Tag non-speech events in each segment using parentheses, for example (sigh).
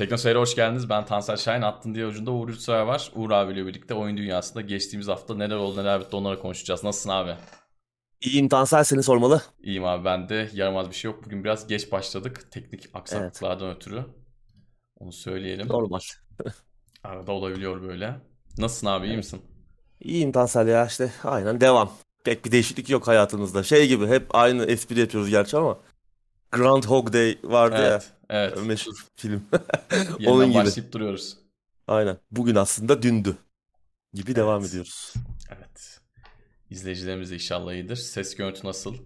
Tekno Seyir'e hoş geldiniz. Ben Tansel Şahin. Attın diye ucunda Uğur Yurtsever var. Uğur abiyle birlikte oyun dünyasında geçtiğimiz hafta neler oldu neler bitti onlara konuşacağız. Nasılsın abi? İyiyim Tansel seni sormalı. İyiyim abi ben de. Yaramaz bir şey yok. Bugün biraz geç başladık. Teknik aksaklıklardan ötürü. Onu söyleyelim. Normal. (laughs) Arada olabiliyor böyle. Nasılsın abi iyi misin? İyiyim Tansel ya işte aynen devam. Pek bir değişiklik yok hayatımızda. Şey gibi hep aynı espri yapıyoruz gerçi ama Groundhog Day vardı Evet. ya Evet. meşhur film. (laughs) Onun gibi. başlayıp duruyoruz. Aynen. Bugün aslında dündü gibi devam Evet. ediyoruz. Evet. İzleyicilerimiz de inşallah iyidir. Ses görüntü nasıl?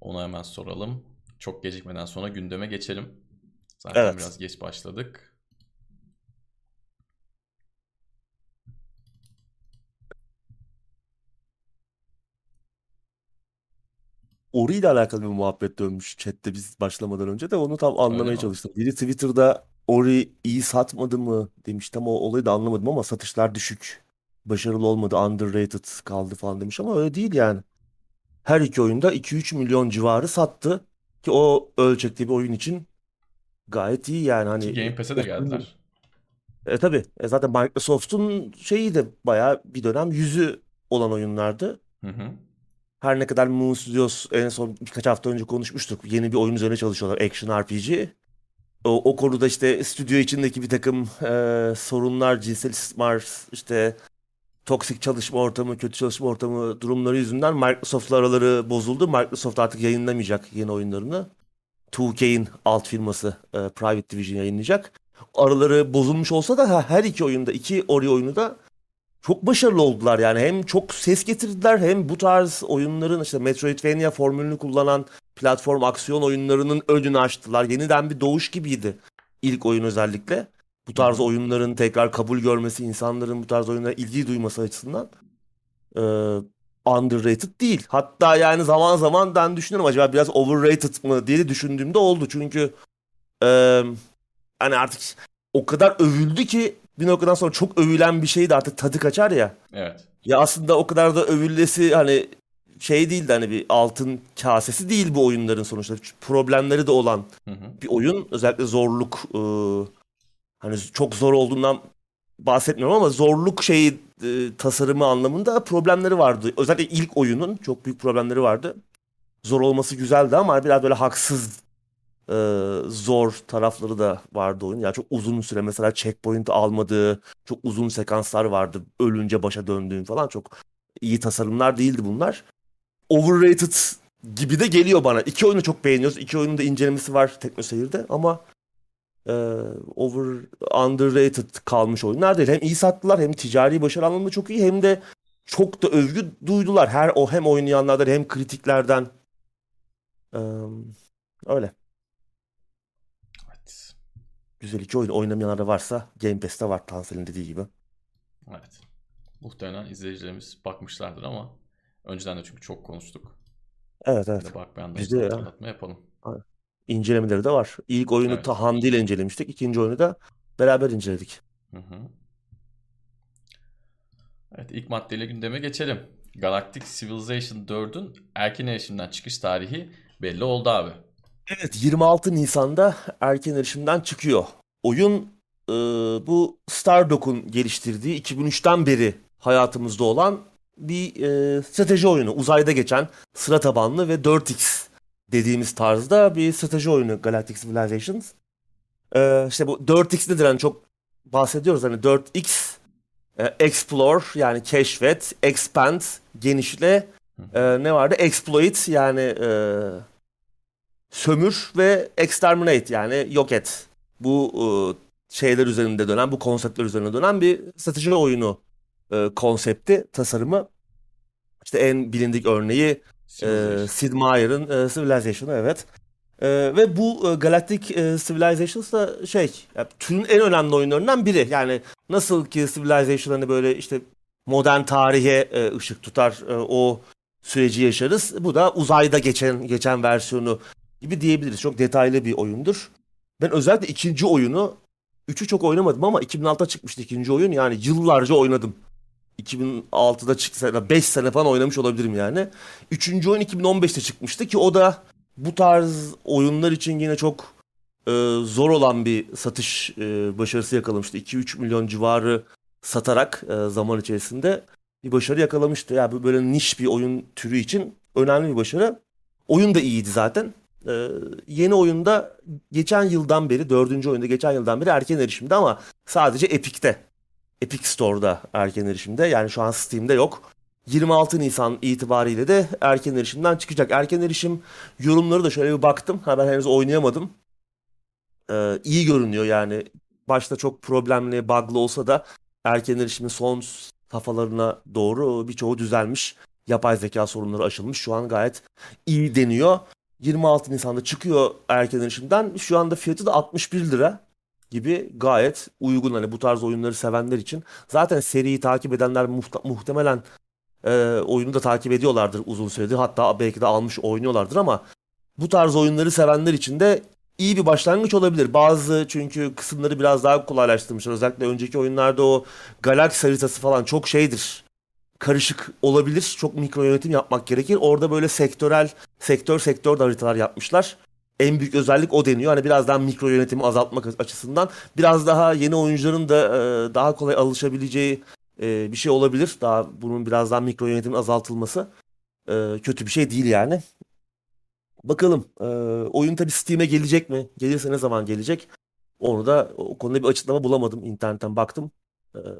Onu hemen soralım. Çok gecikmeden sonra gündeme geçelim. Zaten Evet. biraz geç başladık. Ori ile alakalı bir muhabbet dönmüş chatte biz başlamadan önce de onu tam Öyle anlamaya mi? çalıştım. Biri Twitter'da Ori iyi satmadı mı demiş. Tam o olayı da anlamadım ama satışlar düşük. Başarılı olmadı, underrated kaldı falan demiş ama öyle değil yani. Her iki oyunda 2-3 milyon civarı sattı ki o ölçekte bir oyun için gayet iyi yani hani Game Pass'e de geldiler. e tabii e, zaten Microsoft'un şeyi de bayağı bir dönem yüzü olan oyunlardı. Hı hı. Her ne kadar Moon Studios en son birkaç hafta önce konuşmuştuk. Yeni bir oyun üzerine çalışıyorlar. Action RPG. O, o konuda işte stüdyo içindeki bir takım e, sorunlar, cinsel istismar, işte toksik çalışma ortamı, kötü çalışma ortamı durumları yüzünden Microsoft'la araları bozuldu. Microsoft artık yayınlamayacak yeni oyunlarını. 2K'in alt firması e, Private Division yayınlayacak. Araları bozulmuş olsa da her iki oyunda, iki Ori oyunu da çok başarılı oldular yani. Hem çok ses getirdiler hem bu tarz oyunların işte Metroidvania formülünü kullanan platform aksiyon oyunlarının önünü açtılar. Yeniden bir doğuş gibiydi ilk oyun özellikle. Bu tarz oyunların tekrar kabul görmesi, insanların bu tarz oyunlara ilgi duyması açısından e, underrated değil. Hatta yani zaman zaman ben düşünüyorum acaba biraz overrated mı diye de düşündüğümde oldu. Çünkü e, hani artık o kadar övüldü ki bir noktadan sonra çok övülen bir şey de artık tadı kaçar ya. Evet. Ya aslında o kadar da övülmesi hani şey değildi hani bir altın kasesi değil bu oyunların sonuçta. Problemleri de olan Hı hı. bir oyun. Özellikle zorluk e, hani çok zor olduğundan bahsetmiyorum ama zorluk şeyi e, tasarımı anlamında problemleri vardı. Özellikle ilk oyunun çok büyük problemleri vardı. Zor olması güzeldi ama biraz böyle haksız e, zor tarafları da vardı oyun. Yani çok uzun süre mesela checkpoint almadığı çok uzun sekanslar vardı. Ölünce başa döndüğün falan çok iyi tasarımlar değildi bunlar. Overrated gibi de geliyor bana. İki oyunu çok beğeniyoruz. İki oyunun da incelemesi var Tekno Seyir'de ama e, over underrated kalmış oyunlar değil. Hem iyi sattılar hem ticari başarı anlamında çok iyi hem de çok da övgü duydular. Her o hem oynayanlardan hem kritiklerden. E, öyle. Evet. Güzel iki oyun oynamayanlar da varsa Game Pass'te var Tansel'in dediği gibi. Evet. Muhtemelen izleyicilerimiz bakmışlardır ama önceden de çünkü çok konuştuk. Evet evet. bakmayanlar için de ya. hatırlatma yapalım. İncelemeleri de var. İlk oyunu Evet. ta Hamdi ile incelemiştik. İkinci oyunu da beraber inceledik. Hı hı. Evet ilk maddeyle gündeme geçelim. Galactic Civilization 4'ün erken erişimden çıkış tarihi belli oldu abi. Evet 26 Nisan'da erken erişimden çıkıyor. Oyun e, bu Stardock'un geliştirdiği 2003'ten beri hayatımızda olan bir e, strateji oyunu. Uzayda geçen sıra tabanlı ve 4X dediğimiz tarzda bir strateji oyunu Galactic Civilizations. E, işte bu 4X nedir hani çok bahsediyoruz hani 4X e, Explore yani keşfet, Expand genişle e, ne vardı? Exploit yani e, sömür ve exterminate yani yok et. Bu e, şeyler üzerinde dönen, bu konseptler üzerine dönen bir strateji oyunu e, konsepti, tasarımı. İşte en bilindik örneği e. Sid Meier'ın e, Civilization'ı evet. E, ve bu e, Galactic e, Civilizations da şey, yani türün en önemli oyunlarından biri. Yani nasıl ki Civilization hani böyle işte modern tarihe e, ışık tutar, e, o süreci yaşarız. Bu da uzayda geçen geçen versiyonu gibi diyebiliriz. Çok detaylı bir oyundur. Ben özellikle ikinci oyunu, üçü çok oynamadım ama 2006'da çıkmıştı ikinci oyun. Yani yıllarca oynadım. 2006'da çıktı. 5 sene falan oynamış olabilirim yani. Üçüncü oyun 2015'te çıkmıştı ki o da bu tarz oyunlar için yine çok e, zor olan bir satış e, başarısı yakalamıştı. 2-3 milyon civarı satarak e, zaman içerisinde bir başarı yakalamıştı. Ya yani böyle niş bir oyun türü için önemli bir başarı. Oyun da iyiydi zaten. Ee, yeni oyunda geçen yıldan beri, dördüncü oyunda geçen yıldan beri erken erişimde ama sadece Epic'te. Epic Store'da erken erişimde. Yani şu an Steam'de yok. 26 Nisan itibariyle de erken erişimden çıkacak. Erken erişim yorumları da şöyle bir baktım. Ha ben henüz oynayamadım. Ee, iyi görünüyor yani. Başta çok problemli, bug'lı olsa da erken erişimin son safhalarına doğru birçoğu düzelmiş. Yapay zeka sorunları aşılmış. Şu an gayet iyi deniyor. 26 Nisan'da çıkıyor erken erişimden. Şu anda fiyatı da 61 lira gibi gayet uygun. Hani bu tarz oyunları sevenler için. Zaten seriyi takip edenler muhte- muhtemelen e, oyunu da takip ediyorlardır uzun süredir. Hatta belki de almış oynuyorlardır ama bu tarz oyunları sevenler için de iyi bir başlangıç olabilir. Bazı çünkü kısımları biraz daha kolaylaştırmışlar. Özellikle önceki oyunlarda o galaksi haritası falan çok şeydir. Karışık olabilir. Çok mikro yönetim yapmak gerekir. Orada böyle sektörel, sektör sektör haritalar yapmışlar. En büyük özellik o deniyor. Hani biraz daha mikro yönetimi azaltmak açısından. Biraz daha yeni oyuncuların da e, daha kolay alışabileceği e, bir şey olabilir. Daha bunun biraz daha mikro yönetimin azaltılması e, kötü bir şey değil yani. Bakalım. Oyun tabi Steam'e gelecek mi? Gelirse ne zaman gelecek? Onu da o konuda bir açıklama bulamadım. İnternetten baktım.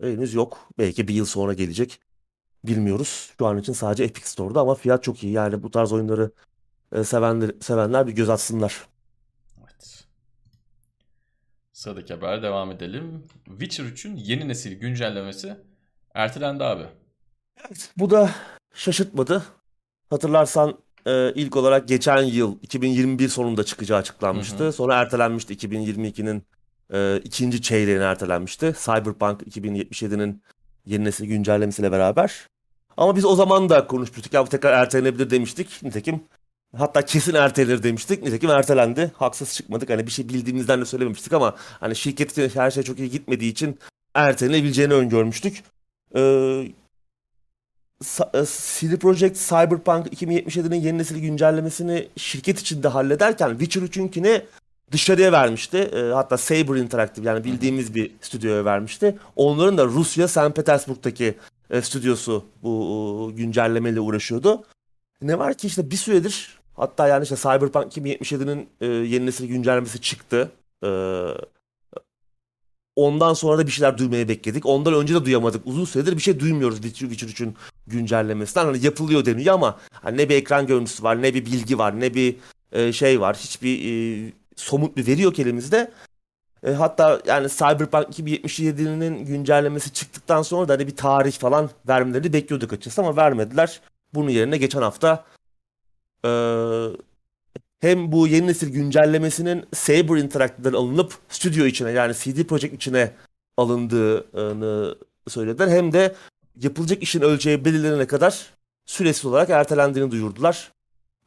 Henüz yok. Belki bir yıl sonra gelecek. Bilmiyoruz. Şu an için sadece Epic Store'da ama fiyat çok iyi. Yani bu tarz oyunları e, sevenler, sevenler bir göz atsınlar. Evet. Sıradaki habere devam edelim. Witcher 3'ün yeni nesil güncellemesi ertelendi abi. Evet, bu da şaşırtmadı. Hatırlarsan e, ilk olarak geçen yıl 2021 sonunda çıkacağı açıklanmıştı. Hı hı. Sonra ertelenmişti 2022'nin e, ikinci çeyreğine ertelenmişti. Cyberpunk 2077'nin yeni nesil güncellemesiyle beraber. Ama biz o zaman da konuşmuştuk. Ya bu tekrar ertelenebilir demiştik. Nitekim hatta kesin ertelenir demiştik. Nitekim ertelendi. Haksız çıkmadık. Hani bir şey bildiğimizden de söylememiştik ama hani şirketin her şey çok iyi gitmediği için ertelenebileceğini öngörmüştük. Ee, e, CD Projekt Cyberpunk 2077'nin yeni nesil güncellemesini şirket içinde hallederken Witcher 3'ünkini dışarıya vermişti. E, hatta Saber Interactive yani bildiğimiz bir stüdyoya vermişti. Onların da Rusya, St. Petersburg'daki e, stüdyosu bu e, güncellemeyle uğraşıyordu. Ne var ki işte bir süredir hatta yani işte Cyberpunk 2077'nin e, yeni nesil güncellemesi çıktı. E, ondan sonra da bir şeyler duymaya bekledik. Ondan önce de duyamadık. Uzun süredir bir şey duymuyoruz Witcher, Witcher 3'ün güncellemesinden. Hani yapılıyor deniyor ama hani ne bir ekran görüntüsü var, ne bir bilgi var, ne bir e, şey var. Hiçbir somut bir veri yok elimizde. E, hatta yani Cyberpunk 2077'nin güncellemesi çıktıktan sonra da hani bir tarih falan vermelerini bekliyorduk açıkçası ama vermediler. Bunun yerine geçen hafta e, hem bu yeni nesil güncellemesinin Saber Interactive'den alınıp stüdyo içine yani CD Projekt içine alındığını söylediler. Hem de yapılacak işin ölçeği belirlenene kadar süresiz olarak ertelendiğini duyurdular.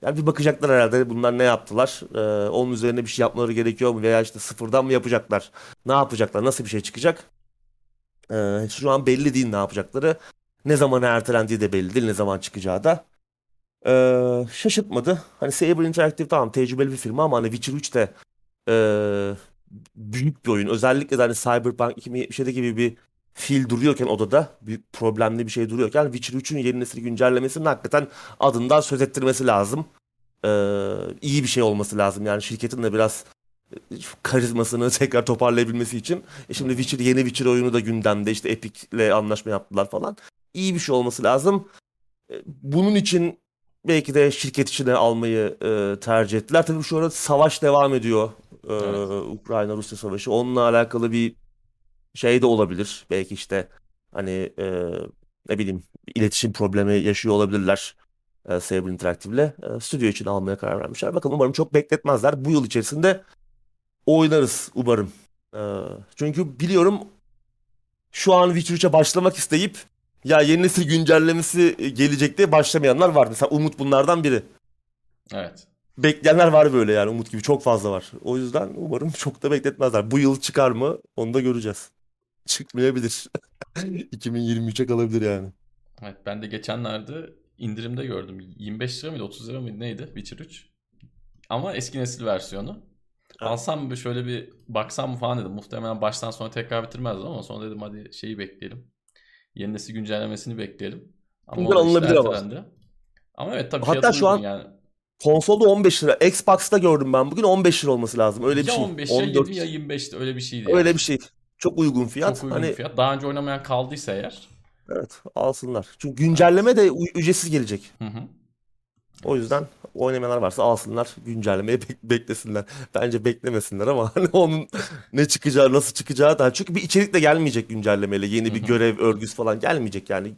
Yani bir bakacaklar herhalde bunlar ne yaptılar. Ee, onun üzerine bir şey yapmaları gerekiyor mu veya işte sıfırdan mı yapacaklar? Ne yapacaklar? Nasıl bir şey çıkacak? Ee, şu an belli değil ne yapacakları. Ne zaman ertelendiği de belli değil. Ne zaman çıkacağı da. Ee, şaşırtmadı. Hani Saber Interactive tamam tecrübeli bir firma ama hani Witcher 3 de e, büyük bir oyun. Özellikle de hani Cyberpunk 2077 gibi bir fil duruyorken odada büyük problemli bir şey duruyorken Witcher 3'ün yeni nesil güncellemesinin hakikaten adından söz ettirmesi lazım. Ee, iyi bir şey olması lazım. Yani şirketin de biraz e, karizmasını (laughs) tekrar toparlayabilmesi için. E şimdi Witcher yeni Witcher oyunu da gündemde. işte Epic'le anlaşma yaptılar falan. İyi bir şey olması lazım. E, bunun için belki de şirket içine almayı e, tercih ettiler. Tabii şu arada savaş devam ediyor. E, evet. Ukrayna-Rusya savaşı. Onunla alakalı bir şey de olabilir. Belki işte hani e, ne bileyim iletişim problemi yaşıyor olabilirler e, Saber Interactive'le. E, stüdyo için almaya karar vermişler. Bakalım umarım çok bekletmezler. Bu yıl içerisinde oynarız umarım. E, çünkü biliyorum şu an Witcher 3'e başlamak isteyip ya yeni nesil güncellemesi gelecek diye başlamayanlar var. Mesela Umut bunlardan biri. Evet. Bekleyenler var böyle yani Umut gibi çok fazla var. O yüzden umarım çok da bekletmezler. Bu yıl çıkar mı onu da göreceğiz çıkmayabilir. (laughs) 2023'e kalabilir yani. Evet ben de geçenlerde indirimde gördüm. 25 lira mıydı 30 lira mıydı neydi Witcher 3? Ama eski nesil versiyonu. alsam bir şöyle bir baksam mı falan dedim. Muhtemelen baştan sonra tekrar bitirmezdim ama sonra dedim hadi şeyi bekleyelim. Yeni nesil güncellemesini bekleyelim. Ama işte alınabilir ama. Ama evet tabii Hatta şu an yani. Konsolda 15 lira. Xbox'ta gördüm ben bugün 15 lira olması lazım. Öyle bir ya şey. 15 ya 14 20 ya 25'ti öyle bir şeydi öyle yani. bir şey. Çok uygun fiyat. Çok uygun hani fiyat. Daha önce oynamayan kaldıysa eğer. evet alsınlar. Çünkü Evet. güncelleme de u- ücretsiz gelecek. Hı hı. O Evet. yüzden oynamayanlar varsa alsınlar, güncellemeyi bek- beklesinler. Bence beklemesinler ama (laughs) hani onun ne çıkacağı, nasıl çıkacağı da çünkü bir içerik de gelmeyecek güncellemeyle. Yeni bir görev örgüsü falan gelmeyecek yani.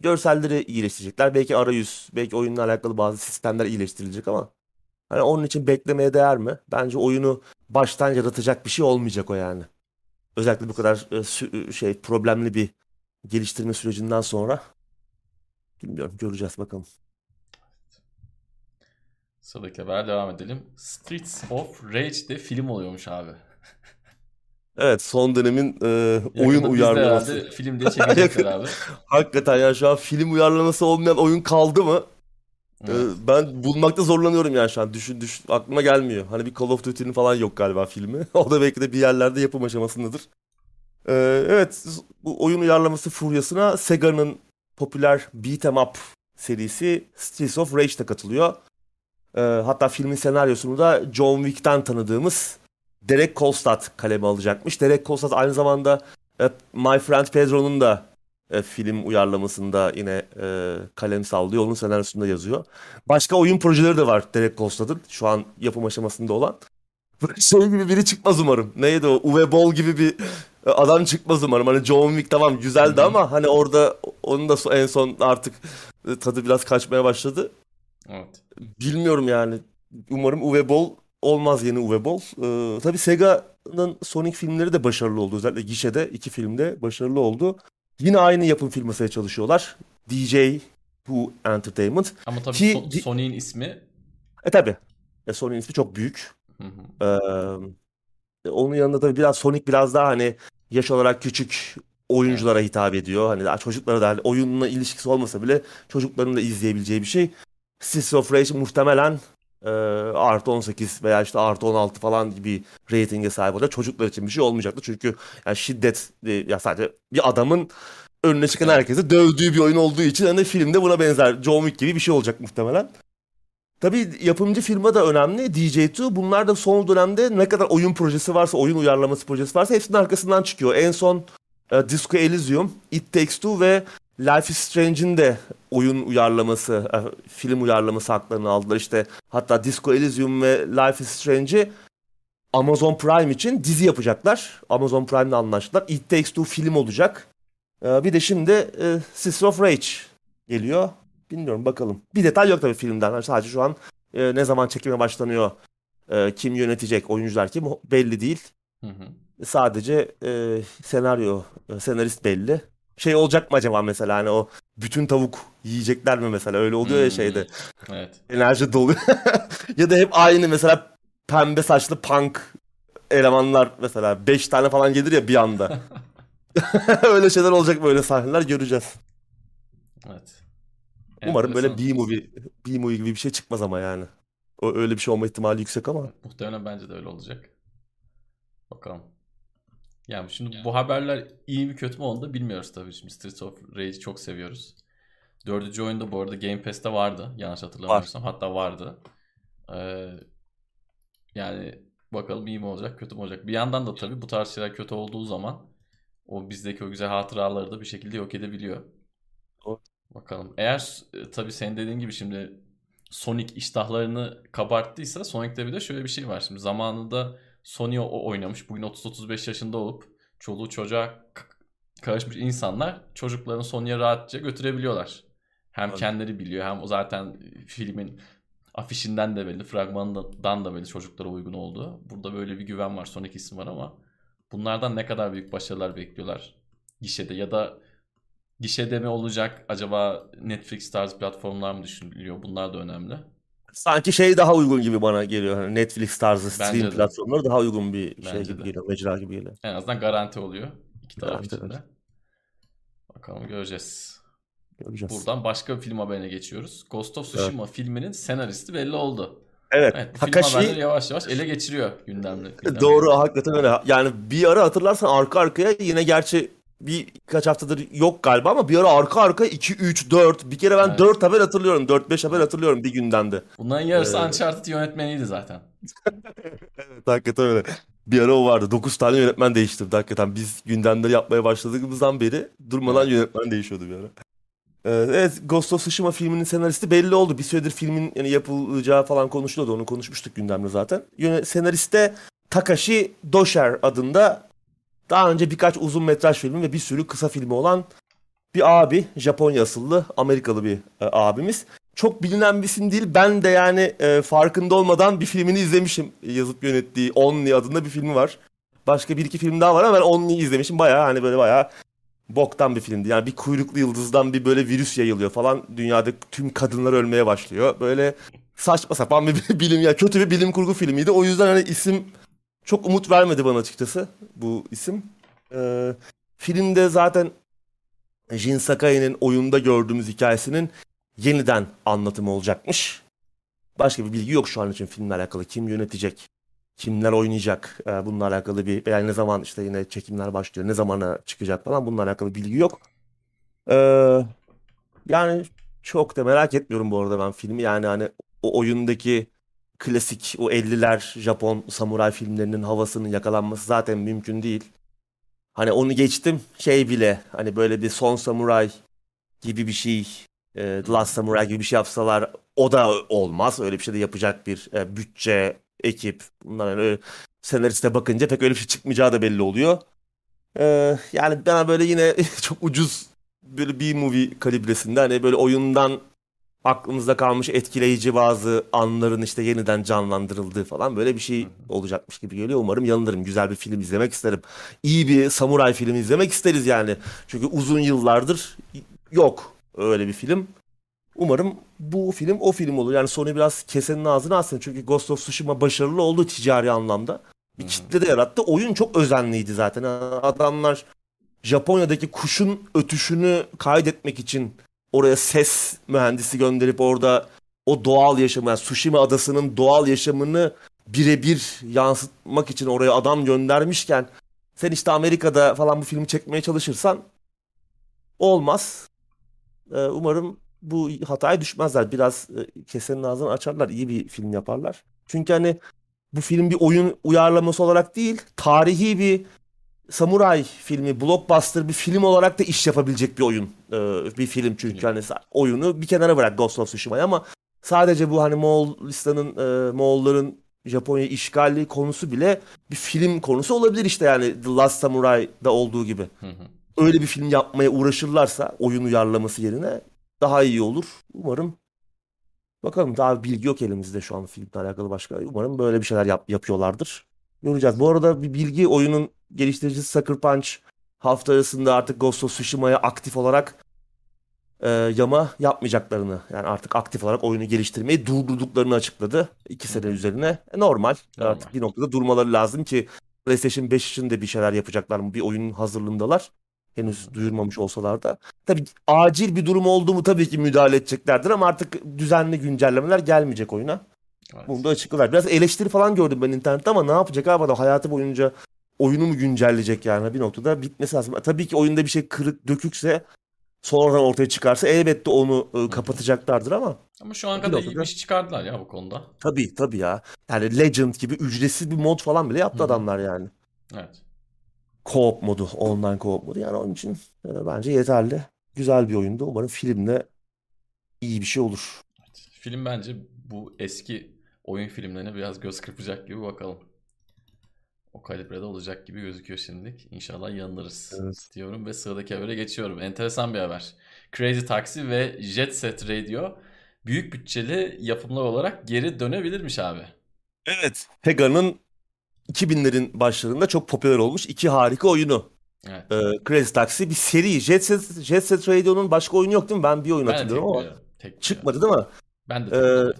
Görselleri iyileştirecekler. Belki arayüz, belki oyunla alakalı bazı sistemler iyileştirilecek ama hani onun için beklemeye değer mi? Bence oyunu baştan yaratacak bir şey olmayacak o yani. Özellikle bu kadar e, sü- şey problemli bir geliştirme sürecinden sonra bilmiyorum göreceğiz bakalım. Sıradaki haber devam edelim. Streets of Rage'de film oluyormuş abi. Evet son dönemin e, oyun Yakında de uyarlaması. herhalde film diye çekecekler (laughs) abi. Hakikaten ya şu an film uyarlaması olmayan oyun kaldı mı? E, Evet. ben bulmakta zorlanıyorum yani şu an. Düşün düşün aklıma gelmiyor. Hani bir Call of Duty'nin falan yok galiba filmi. (laughs) O da belki de bir yerlerde yapım aşamasındadır. E, evet bu oyun uyarlaması furyasına Sega'nın popüler beat 'em up serisi Streets of Rage'de katılıyor. E, hatta filmin senaryosunu da John Wick'ten tanıdığımız Derek Kolstad kaleme alacakmış. Derek Kolstad aynı zamanda e, My Friend Pedro'nun da e, film uyarlamasında yine e, kalem sallıyor. Onun senaryosunda yazıyor. Başka oyun projeleri de var Derek Kolstad'ın şu an yapım aşamasında olan. Şey gibi biri çıkmaz umarım. Neydi o? Uwe Boll gibi bir e, adam çıkmaz umarım. Hani John Wick tamam güzeldi Hı hı. ama hani orada onun da en son artık e, tadı biraz kaçmaya başladı. Evet. Bilmiyorum yani. Umarım Uwe Boll olmaz yeni Uwe Boll. Ee, tabii Sega'nın Sonic filmleri de başarılı oldu. Özellikle gişede iki filmde başarılı oldu. Yine aynı yapım firmasıyla çalışıyorlar. DJ Who Entertainment. Ama tabii Ki So- Sony'in ismi E tabii. E, Sony'nin ismi çok büyük. Hı hı. Ee, onun yanında tabii biraz Sonic biraz daha hani yaş olarak küçük oyunculara hitap ediyor. Hani daha çocuklara da hani oyunla ilişkisi olmasa bile çocukların da izleyebileceği bir şey. Streets of Rage muhtemelen e, artı 18 veya işte artı 16 falan gibi ratinge sahip olacak. Çocuklar için bir şey olmayacaktı. Çünkü yani şiddet e, ya sadece bir adamın önüne çıkan herkese dövdüğü bir oyun olduğu için hani filmde buna benzer John Wick gibi bir şey olacak muhtemelen. Tabii yapımcı firma da önemli. DJ2 bunlar da son dönemde ne kadar oyun projesi varsa, oyun uyarlaması projesi varsa hepsinin arkasından çıkıyor. En son e, Disco Elysium, It Takes Two ve Life is Strange'in de oyun uyarlaması, e, film uyarlaması haklarını aldılar. İşte hatta Disco Elysium ve Life is Strange'i Amazon Prime için dizi yapacaklar. Amazon Prime'le anlaştılar. It Takes Two film olacak. E, bir de şimdi e, Streets of Rage geliyor. Bilmiyorum bakalım. Bir detay yok tabii filmden. Yani Sadece şu an ne zaman çekime başlanıyor, kim yönetecek, oyuncular kim belli değil. Hı hı. Sadece senaryo, senarist belli. Şey olacak mı acaba mesela hani o bütün tavuk yiyecekler mi mesela öyle oluyor ya Hmm. şeyde Evet. enerji dolu. (laughs) ya da hep aynı mesela pembe saçlı punk elemanlar mesela 5 tane falan gelir ya bir anda. (laughs) öyle şeyler olacak böyle sahneler göreceğiz. Evet. Umarım böyle Enteresan. B-movie, B-movie gibi bir şey çıkmaz ama yani. O öyle bir şey olma ihtimali yüksek ama. Muhtemelen bence de öyle olacak. Bakalım. Yani şimdi bu haberler iyi mi kötü mü onu da bilmiyoruz tabii. Şimdi Streets of Rage'i çok seviyoruz. Dördüncü oyunda bu arada Game Pass'te vardı. Yanlış hatırlamıyorsam. Hatta vardı. Ee, yani bakalım iyi mi olacak kötü mü olacak. Bir yandan da tabii bu tarz şeyler kötü olduğu zaman o bizdeki o güzel hatıraları da bir şekilde yok edebiliyor. Doğru. Bakalım. Eğer e, tabii senin dediğin gibi şimdi Sonic iştahlarını kabarttıysa Sonic'te bir de şöyle bir şey var. Şimdi zamanında Sony o oynamış. Bugün 30-35 yaşında olup çoluğu çocuğa karışmış insanlar çocuklarını Sony'e rahatça götürebiliyorlar. Hem Tabii. kendileri biliyor hem o zaten filmin afişinden de belli, fragmanından da belli çocuklara uygun olduğu. Burada böyle bir güven var. Sonic ismi var ama bunlardan ne kadar büyük başarılar bekliyorlar gişede ya da gişede mi olacak acaba Netflix tarzı platformlar mı düşünülüyor? Bunlar da önemli. Sanki şey daha uygun gibi bana geliyor. Hani Netflix tarzı stream Bence de. platformları daha uygun bir şey Bence gibi de. geliyor. Mecra gibi geliyor. En azından garanti oluyor iki taraf için de. evet. Bakalım göreceğiz. Göreceğiz. Buradan başka bir film haberine geçiyoruz. Ghost of Tsushima filminin senaristi belli oldu. Evet. Evet, haberleri yavaş yavaş ele geçiriyor gündemleri. gündemleri. Doğru hakikaten öyle. Yani bir ara hatırlarsan arka arkaya yine gerçi birkaç haftadır yok galiba ama bir ara arka arka 2 3 4 bir kere ben Evet. 4 haber hatırlıyorum. 4 5 haber hatırlıyorum bir gündemde. Bunların yarısı Ee, Uncharted yönetmeniydi zaten. (laughs) Evet hakikaten öyle. Bir ara o vardı. 9 tane yönetmen değiştirdi hakikaten. Biz gündemleri yapmaya başladığımızdan beri durmadan yönetmen değişiyordu bir ara. Ee, Evet, Ghost of Tsushima filminin senaristi belli oldu. Bir süredir filmin yani yapılacağı falan konuşuluyordu. Onu konuşmuştuk gündemde zaten. Senariste Takashi Dosher adında daha önce birkaç uzun metraj filmi ve bir sürü kısa filmi olan bir abi. Japonya asıllı, Amerikalı bir e, abimiz. Çok bilinen bir isim değil. Ben de yani e, farkında olmadan bir filmini izlemişim. Yazıp yönettiği Only adında bir filmi var. Başka bir iki film daha var ama ben Only'yi izlemişim. Bayağı hani böyle bayağı boktan bir filmdi. Yani bir kuyruklu yıldızdan bir böyle virüs yayılıyor falan. Dünyada tüm kadınlar ölmeye başlıyor. Böyle saçma sapan bir (laughs) bilim ya kötü bir bilim kurgu filmiydi. O yüzden hani isim çok umut vermedi bana açıkçası bu isim. Ee, filmde zaten Jin Sakai'nin oyunda gördüğümüz hikayesinin yeniden anlatımı olacakmış. Başka bir bilgi yok şu an için filmle alakalı. Kim yönetecek? Kimler oynayacak? Ee, bununla alakalı bir yani ne zaman işte yine çekimler başlıyor, ne zamana çıkacak falan bununla alakalı bilgi yok. Ee, yani çok da merak etmiyorum bu arada ben filmi. Yani hani o oyundaki klasik o 50'ler Japon samuray filmlerinin havasının yakalanması zaten mümkün değil. Hani onu geçtim şey bile hani böyle bir Son Samurai gibi bir şey e, The Last Samurai gibi bir şey yapsalar o da olmaz. Öyle bir şey de yapacak bir e, bütçe, ekip bunlar yani öyle senariste bakınca pek öyle bir şey çıkmayacağı da belli oluyor. E, yani bana böyle yine (laughs) çok ucuz böyle bir movie kalibresinde hani böyle oyundan aklımızda kalmış etkileyici bazı anların işte yeniden canlandırıldığı falan böyle bir şey olacakmış gibi geliyor. Umarım yanılırım. Güzel bir film izlemek isterim. İyi bir samuray filmi izlemek isteriz yani. Çünkü uzun yıllardır yok öyle bir film. Umarım bu film o film olur. Yani Sony biraz kesenin ağzını açsın. Çünkü Ghost of Tsushima başarılı oldu ticari anlamda. Bir kitle de yarattı. Oyun çok özenliydi zaten. Adamlar Japonya'daki kuşun ötüşünü kaydetmek için oraya ses mühendisi gönderip orada o doğal yaşamı yani Tsushima adasının doğal yaşamını birebir yansıtmak için oraya adam göndermişken sen işte Amerika'da falan bu filmi çekmeye çalışırsan olmaz. Ee, umarım bu hataya düşmezler. Biraz e, kesenin ağzını açarlar. iyi bir film yaparlar. Çünkü hani bu film bir oyun uyarlaması olarak değil, tarihi bir samuray filmi, blockbuster bir film olarak da iş yapabilecek bir oyun. Ee, bir film çünkü hani oyunu bir kenara bırak Ghost of Tsushima'yı ama sadece bu hani Moğolistan'ın, e, Moğolların Japonya işgali konusu bile bir film konusu olabilir işte yani The Last Samurai'da olduğu gibi. Hı hı. Öyle bir film yapmaya uğraşırlarsa oyun uyarlaması yerine daha iyi olur. Umarım bakalım daha bilgi yok elimizde şu an filmle alakalı başka. Umarım böyle bir şeyler yap- yapıyorlardır. Göreceğiz. Bu arada bir bilgi oyunun geliştiricisi Sucker Punch hafta arasında artık Ghost of Tsushima'ya aktif olarak e, yama yapmayacaklarını yani artık aktif olarak oyunu geliştirmeyi durdurduklarını açıkladı. İki sene üzerine. E, normal. Normal. Artık bir noktada durmaları lazım ki PlayStation 5 için de bir şeyler yapacaklar mı? Bir oyunun hazırlığındalar. Henüz duyurmamış olsalar da. Tabii acil bir durum oldu mu tabii ki müdahale edeceklerdir ama artık düzenli güncellemeler gelmeyecek oyuna. Evet. Bunu da açıklılar. Biraz eleştiri falan gördüm ben internette ama ne yapacak abi adam hayatı boyunca oyunu mu güncelleyecek yani bir noktada bitmesi lazım. Tabii ki oyunda bir şey kırık dökükse sonradan ortaya çıkarsa elbette onu e, kapatacaklardır ama Ama şu Bir kadar iyi bir iş çıkardılar ya bu konuda. tabii tabii ya. Yani Legend gibi ücretsiz bir mod falan bile yaptı Hı hı. adamlar yani. Evet. Co-op modu, online co-op modu yani onun için e, bence yeterli. Güzel bir oyundu. Umarım filmle iyi bir şey olur. evet. Film bence bu eski oyun filmlerine biraz göz kırpacak gibi bakalım. O kalibrede olacak gibi gözüküyor şimdilik. İnşallah yanılırız Evet. diyorum ve sıradaki habere geçiyorum. Enteresan bir haber. Crazy Taxi ve Jet Set Radio büyük bütçeli yapımlar olarak geri dönebilirmiş abi. Evet. Pega'nın 2000'lerin başlarında çok popüler olmuş iki harika oyunu. Evet. Ee, Crazy Taxi bir seri. Jet Set, Jet Set Radio'nun başka oyunu yok değil mi? Ben bir oyun Ben hatırlıyorum ama. Tek çıkmadı değil mi? Ben de Ee.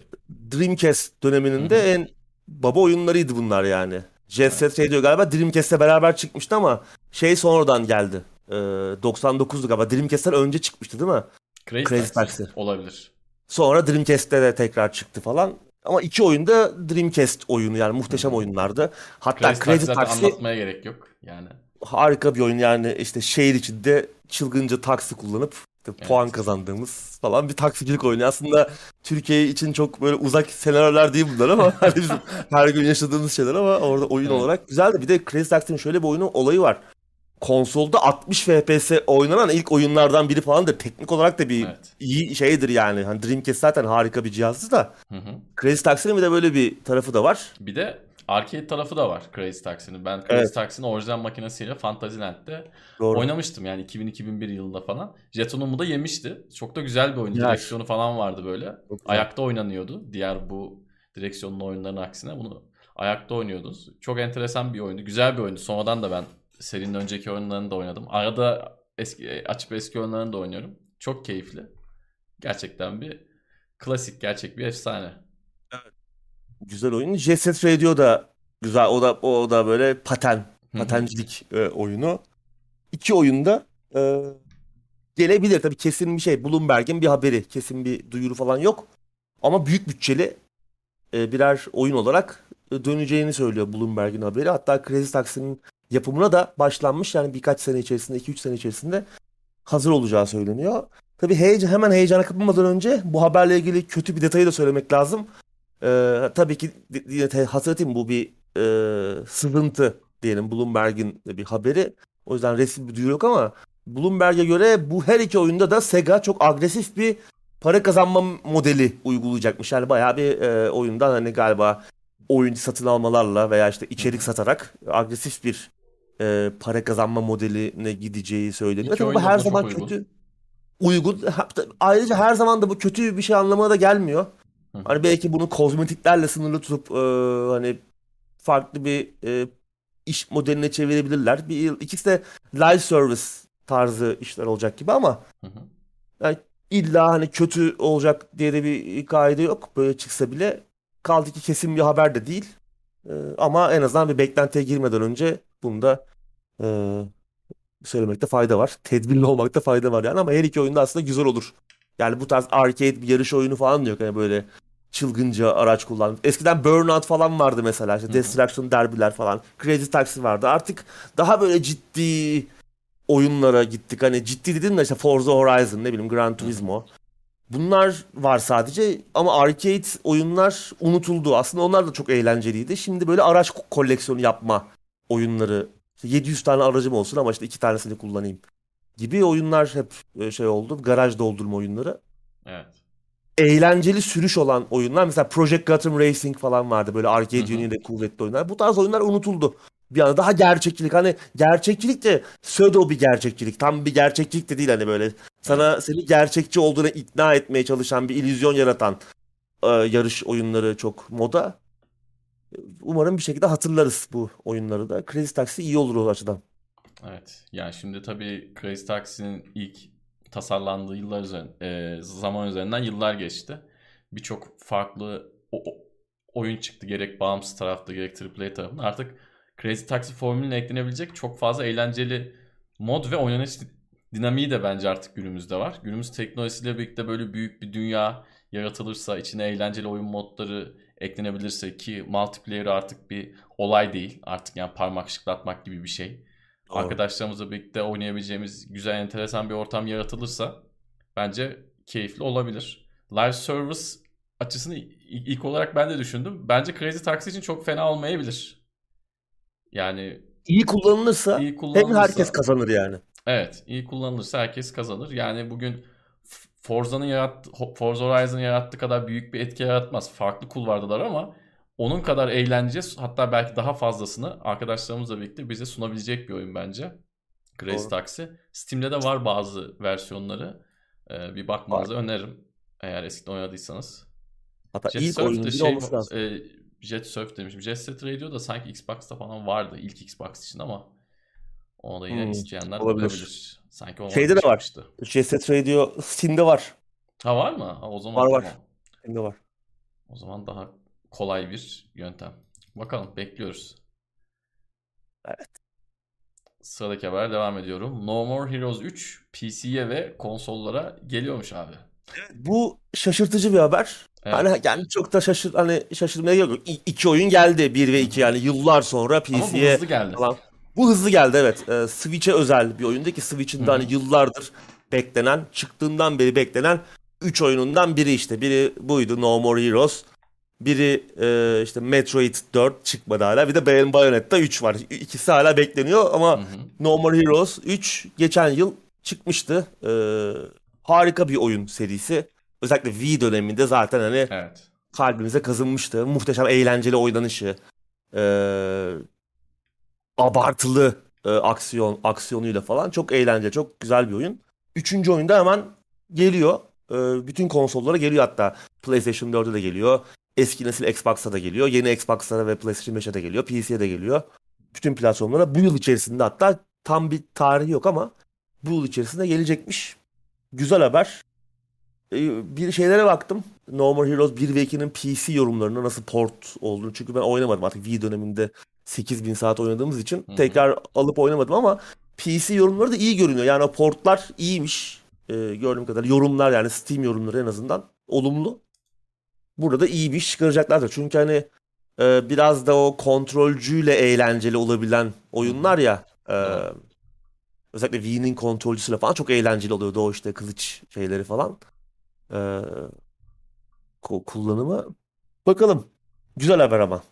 Dreamcast döneminin de en baba oyunlarıydı bunlar yani. Jet Set Radio galiba Dreamcast'le beraber çıkmıştı ama şey sonradan geldi. Ee, 99'du galiba. Dreamcast'ten önce çıkmıştı değil mi? Crazy, Crazy Taxi olabilir. Sonra Dreamcast'te de tekrar çıktı falan. Ama iki oyunda Dreamcast oyunu yani muhteşem oyunlardı. Hatta Crazy Crazy Taxi anlatmaya gerek yok. Yani harika bir oyun yani işte şehir içinde çılgınca taksi kullanıp Evet. puan kazandığımız falan bir taksicilik oyunu. Aslında Türkiye için çok böyle uzak senaryolar değil bunlar ama (laughs) hani bizim her gün yaşadığımız şeyler ama orada oyun Evet. olarak güzeldi. Bir de Crazy Taxi'nin şöyle bir oyunun olayı var. Konsolda 60 FPS oynanan ilk oyunlardan biri falandır. Teknik olarak da bir evet. iyi şeydir yani. Hani Dreamcast zaten harika bir cihazdı da. Hı hı. Crazy Taxi'nin bir de böyle bir tarafı da var. Bir de arcade tarafı da var Crazy Taxi'nin. Ben Crazy Evet. Taxi'nin orijinal makinesiyle Fantasyland'de Doğru. oynamıştım yani 2000-2001 yılında falan. Jetonumu da yemişti. Çok da güzel bir oyun. Güzel. Direksiyonu falan vardı böyle. Ayakta oynanıyordu. Diğer bu direksiyonlu oyunların aksine bunu ayakta oynuyordunuz. Çok enteresan bir oyundu. Güzel bir oyundu. Sonradan da ben serinin önceki oyunlarını da oynadım. Arada eski açıp eski oyunlarını da oynuyorum. Çok keyifli. Gerçekten bir klasik, gerçek bir efsane. Güzel oyun. Jet Radio da güzel. O da o da böyle paten, patencilik e, oyunu. İki oyunda e, gelebilir tabii kesin bir şey. Bloomberg'in bir haberi, kesin bir duyuru falan yok. Ama büyük bütçeli e, birer oyun olarak e, döneceğini söylüyor Bloomberg'in haberi. Hatta Crazy Taxi'nin yapımına da başlanmış. Yani birkaç sene içerisinde, 2-3 sene içerisinde hazır olacağı söyleniyor. Tabii heyecan, hemen heyecana kapılmadan önce bu haberle ilgili kötü bir detayı da söylemek lazım. Ee, tabii ki hatırlatayım bu bir e, sızıntı diyelim Bloomberg'in bir haberi. O yüzden resmi bir duyuru yok ama Bloomberg'e göre bu her iki oyunda da Sega çok agresif bir para kazanma modeli uygulayacakmış. Yani bayağı bir e, oyundan hani galiba oyun satın almalarla veya işte içerik satarak agresif bir e, para kazanma modeline gideceği söyleniyor. Tabii bu her zaman uygun. kötü uygun. Ayrıca her zaman da bu kötü bir şey anlamına da gelmiyor. Hı. Hani belki bunu kozmetiklerle sınırlı tutup e, hani farklı bir e, iş modeline çevirebilirler. Bir yıl ikisi de live service tarzı işler olacak gibi ama Hı hı. illa hani kötü olacak diye de bir kaide yok. Böyle çıksa bile kaldı ki kesin bir haber de değil. E, ama en azından bir beklentiye girmeden önce bunu da e, söylemekte fayda var. Tedbirli olmakta fayda var yani ama her iki oyunda aslında güzel olur. Yani bu tarz arcade bir yarış oyunu falan da yok. Yani böyle çılgınca araç kullan. Eskiden Burnout falan vardı mesela. İşte. Destruction Derby'ler falan. Crazy Taxi vardı. Artık daha böyle ciddi oyunlara gittik. Hani ciddi dedim de işte Forza Horizon ne bileyim Gran Turismo. Bunlar var sadece ama arcade oyunlar unutuldu. Aslında onlar da çok eğlenceliydi. Şimdi böyle araç ko- koleksiyonu yapma oyunları. İşte 700 tane aracım olsun ama işte iki tanesini kullanayım gibi oyunlar hep e, şey oldu. Garaj doldurma oyunları. Evet. Eğlenceli sürüş olan oyunlar. Mesela Project Gotham Racing falan vardı. Böyle arcade yönüyle kuvvetli oyunlar. Bu tarz oyunlar unutuldu. Bir anda daha gerçekçilik. Hani gerçekçilik de pseudo bir gerçekçilik. Tam bir gerçekçilik de değil hani böyle. Sana seni gerçekçi olduğuna ikna etmeye çalışan bir illüzyon yaratan e, yarış oyunları çok moda. Umarım bir şekilde hatırlarız bu oyunları da. Crazy Taxi iyi olur o açıdan. Evet. Yani şimdi tabii Crazy Taxi'nin ilk tasarlandığı yıllar üzerinden, e, zaman üzerinden yıllar geçti. Birçok farklı o- oyun çıktı. Gerek bağımsız tarafta gerek AAA tarafında. Artık Crazy Taxi formülüne eklenebilecek çok fazla eğlenceli mod ve oynanış di- dinamiği de bence artık günümüzde var. Günümüz teknolojisiyle birlikte böyle büyük bir dünya yaratılırsa, içine eğlenceli oyun modları eklenebilirse ki multiplayer artık bir olay değil. Artık yani parmak şıklatmak gibi bir şey. Doğru. Arkadaşlarımızla birlikte oynayabileceğimiz güzel enteresan bir ortam yaratılırsa bence keyifli olabilir. Live service açısını ilk olarak ben de düşündüm. Bence Crazy Taxi için çok fena olmayabilir. Yani İyi kullanılırsa iyi hem kullanılırsa herkes kazanır yani. Evet, iyi kullanılırsa herkes kazanır. Yani bugün Forza'nın yarattığı, Forza Horizon'ın yarattığı kadar büyük bir etki yaratmaz. Farklı kulvardalar ama onun kadar eğlence hatta belki daha fazlasını arkadaşlarımızla birlikte bize sunabilecek bir oyun bence. Crazy Doğru. Taxi. Steam'de de var bazı versiyonları. Ee, bir bakmanızı öneririm. Eğer eskiden oynadıysanız. Hatta Jet ilk Surf bile şey, olması lazım. e, Jet Surf demişim. Jet Set Radio da sanki Xbox'ta falan vardı. ilk Xbox için ama onu da yine Hmm, isteyenler olabilir. bakabilir. Sanki o Şeyde de var. çıkmıştı. Jet Set Radio Steam'de var. Ha var mı? Ha, o zaman Var, var. tamam. Steam'de var. O zaman daha kolay bir yöntem. Bakalım bekliyoruz. Evet. Sıradaki haber devam ediyorum. No More Heroes 3 PC'ye ve konsollara geliyormuş abi. Bu şaşırtıcı bir haber. Evet. Hani yani çok da şaşır hani şaşırmaya gerek yok. İ- iki oyun geldi 1 ve 2 yani yıllar sonra Ama bu PC'ye hızlı geldi. falan. Bu hızlı geldi evet. Ee, Switch'e özel bir oyundu ki Switch'in de hani yıllardır beklenen, çıktığından beri beklenen 3 oyunundan biri işte. Biri buydu No More Heroes. Biri e, işte Metroid 4 çıkmadı hala. Bir de Bay- Bayonetta 3 var. İkisi hala bekleniyor ama Hı hı. No More Heroes 3 geçen yıl çıkmıştı. Ee, harika bir oyun serisi. Özellikle Wii döneminde zaten hani Evet. kalbimize kazınmıştı. Muhteşem eğlenceli oynanışı. Ee, abartılı e, aksiyon aksiyonuyla falan çok eğlenceli, çok güzel bir oyun. Üçüncü oyunda hemen geliyor. Ee, bütün konsollara geliyor hatta. PlayStation 4'e de geliyor. Eski nesil Xbox'a da geliyor. Yeni Xbox'lara ve PlayStation 5'e de geliyor. PC'ye de geliyor. Bütün platformlara bu yıl içerisinde hatta tam bir tarihi yok ama bu yıl içerisinde gelecekmiş. Güzel haber. Ee, bir şeylere baktım. No More Heroes 1 ve 2'nin PC yorumlarına nasıl port olduğunu. Çünkü ben oynamadım artık Wii döneminde 8000 saat oynadığımız için Hı hı. tekrar alıp oynamadım ama PC yorumları da iyi görünüyor. Yani o portlar iyiymiş. Ee, gördüğüm kadarıyla yorumlar yani Steam yorumları en azından olumlu. Burada da iyi bir iş çıkaracaklardır. Çünkü hani e, biraz da o kontrolcüyle eğlenceli olabilen oyunlar ya. e, Evet. özellikle Wii'nin kontrolcüsüyle falan çok eğlenceli oluyordu o işte kılıç şeyleri falan. E, ku- kullanımı. Bakalım. Güzel haber ama.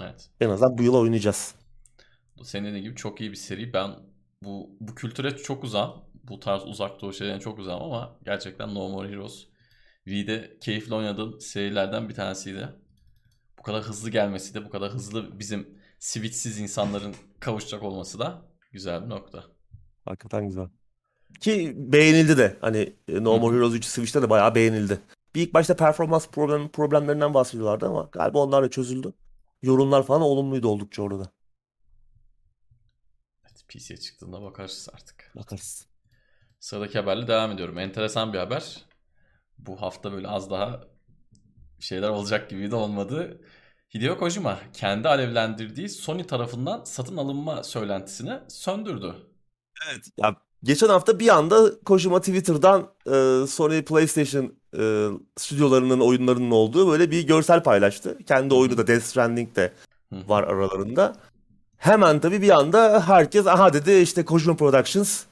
Evet. En azından bu yıl oynayacağız. Senin dediğin gibi çok iyi bir seri. Ben bu bu kültüre çok uzağım. Bu tarz uzak doğu şeylerine çok uzağım ama gerçekten No More Heroes Wii'de keyifli oynadığım serilerden bir tanesiydi. Bu kadar hızlı gelmesi de bu kadar hızlı bizim Switch'siz insanların kavuşacak olması da güzel bir nokta. Hakikaten güzel. Ki beğenildi de. Hani e, No More. Heroes 3 Switch'te de bayağı beğenildi. Bir ilk başta performans problem, problemlerinden bahsediyorlardı ama galiba onlar da çözüldü. Yorumlar falan olumluydu oldukça orada. Evet, PC'ye çıktığında bakarız artık. Bakarız. Sıradaki haberle devam ediyorum. Enteresan bir haber. Bu hafta böyle az daha şeyler olacak gibi de olmadı. Hideo Kojima kendi alevlendirdiği Sony tarafından satın alınma söylentisini söndürdü. Evet. Ya geçen hafta bir anda Kojima Twitter'dan e, Sony PlayStation e, stüdyolarının oyunlarının olduğu böyle bir görsel paylaştı. Kendi oyunu da Death Stranding de var aralarında. Hemen tabii bir anda herkes aha dedi işte Kojima Productions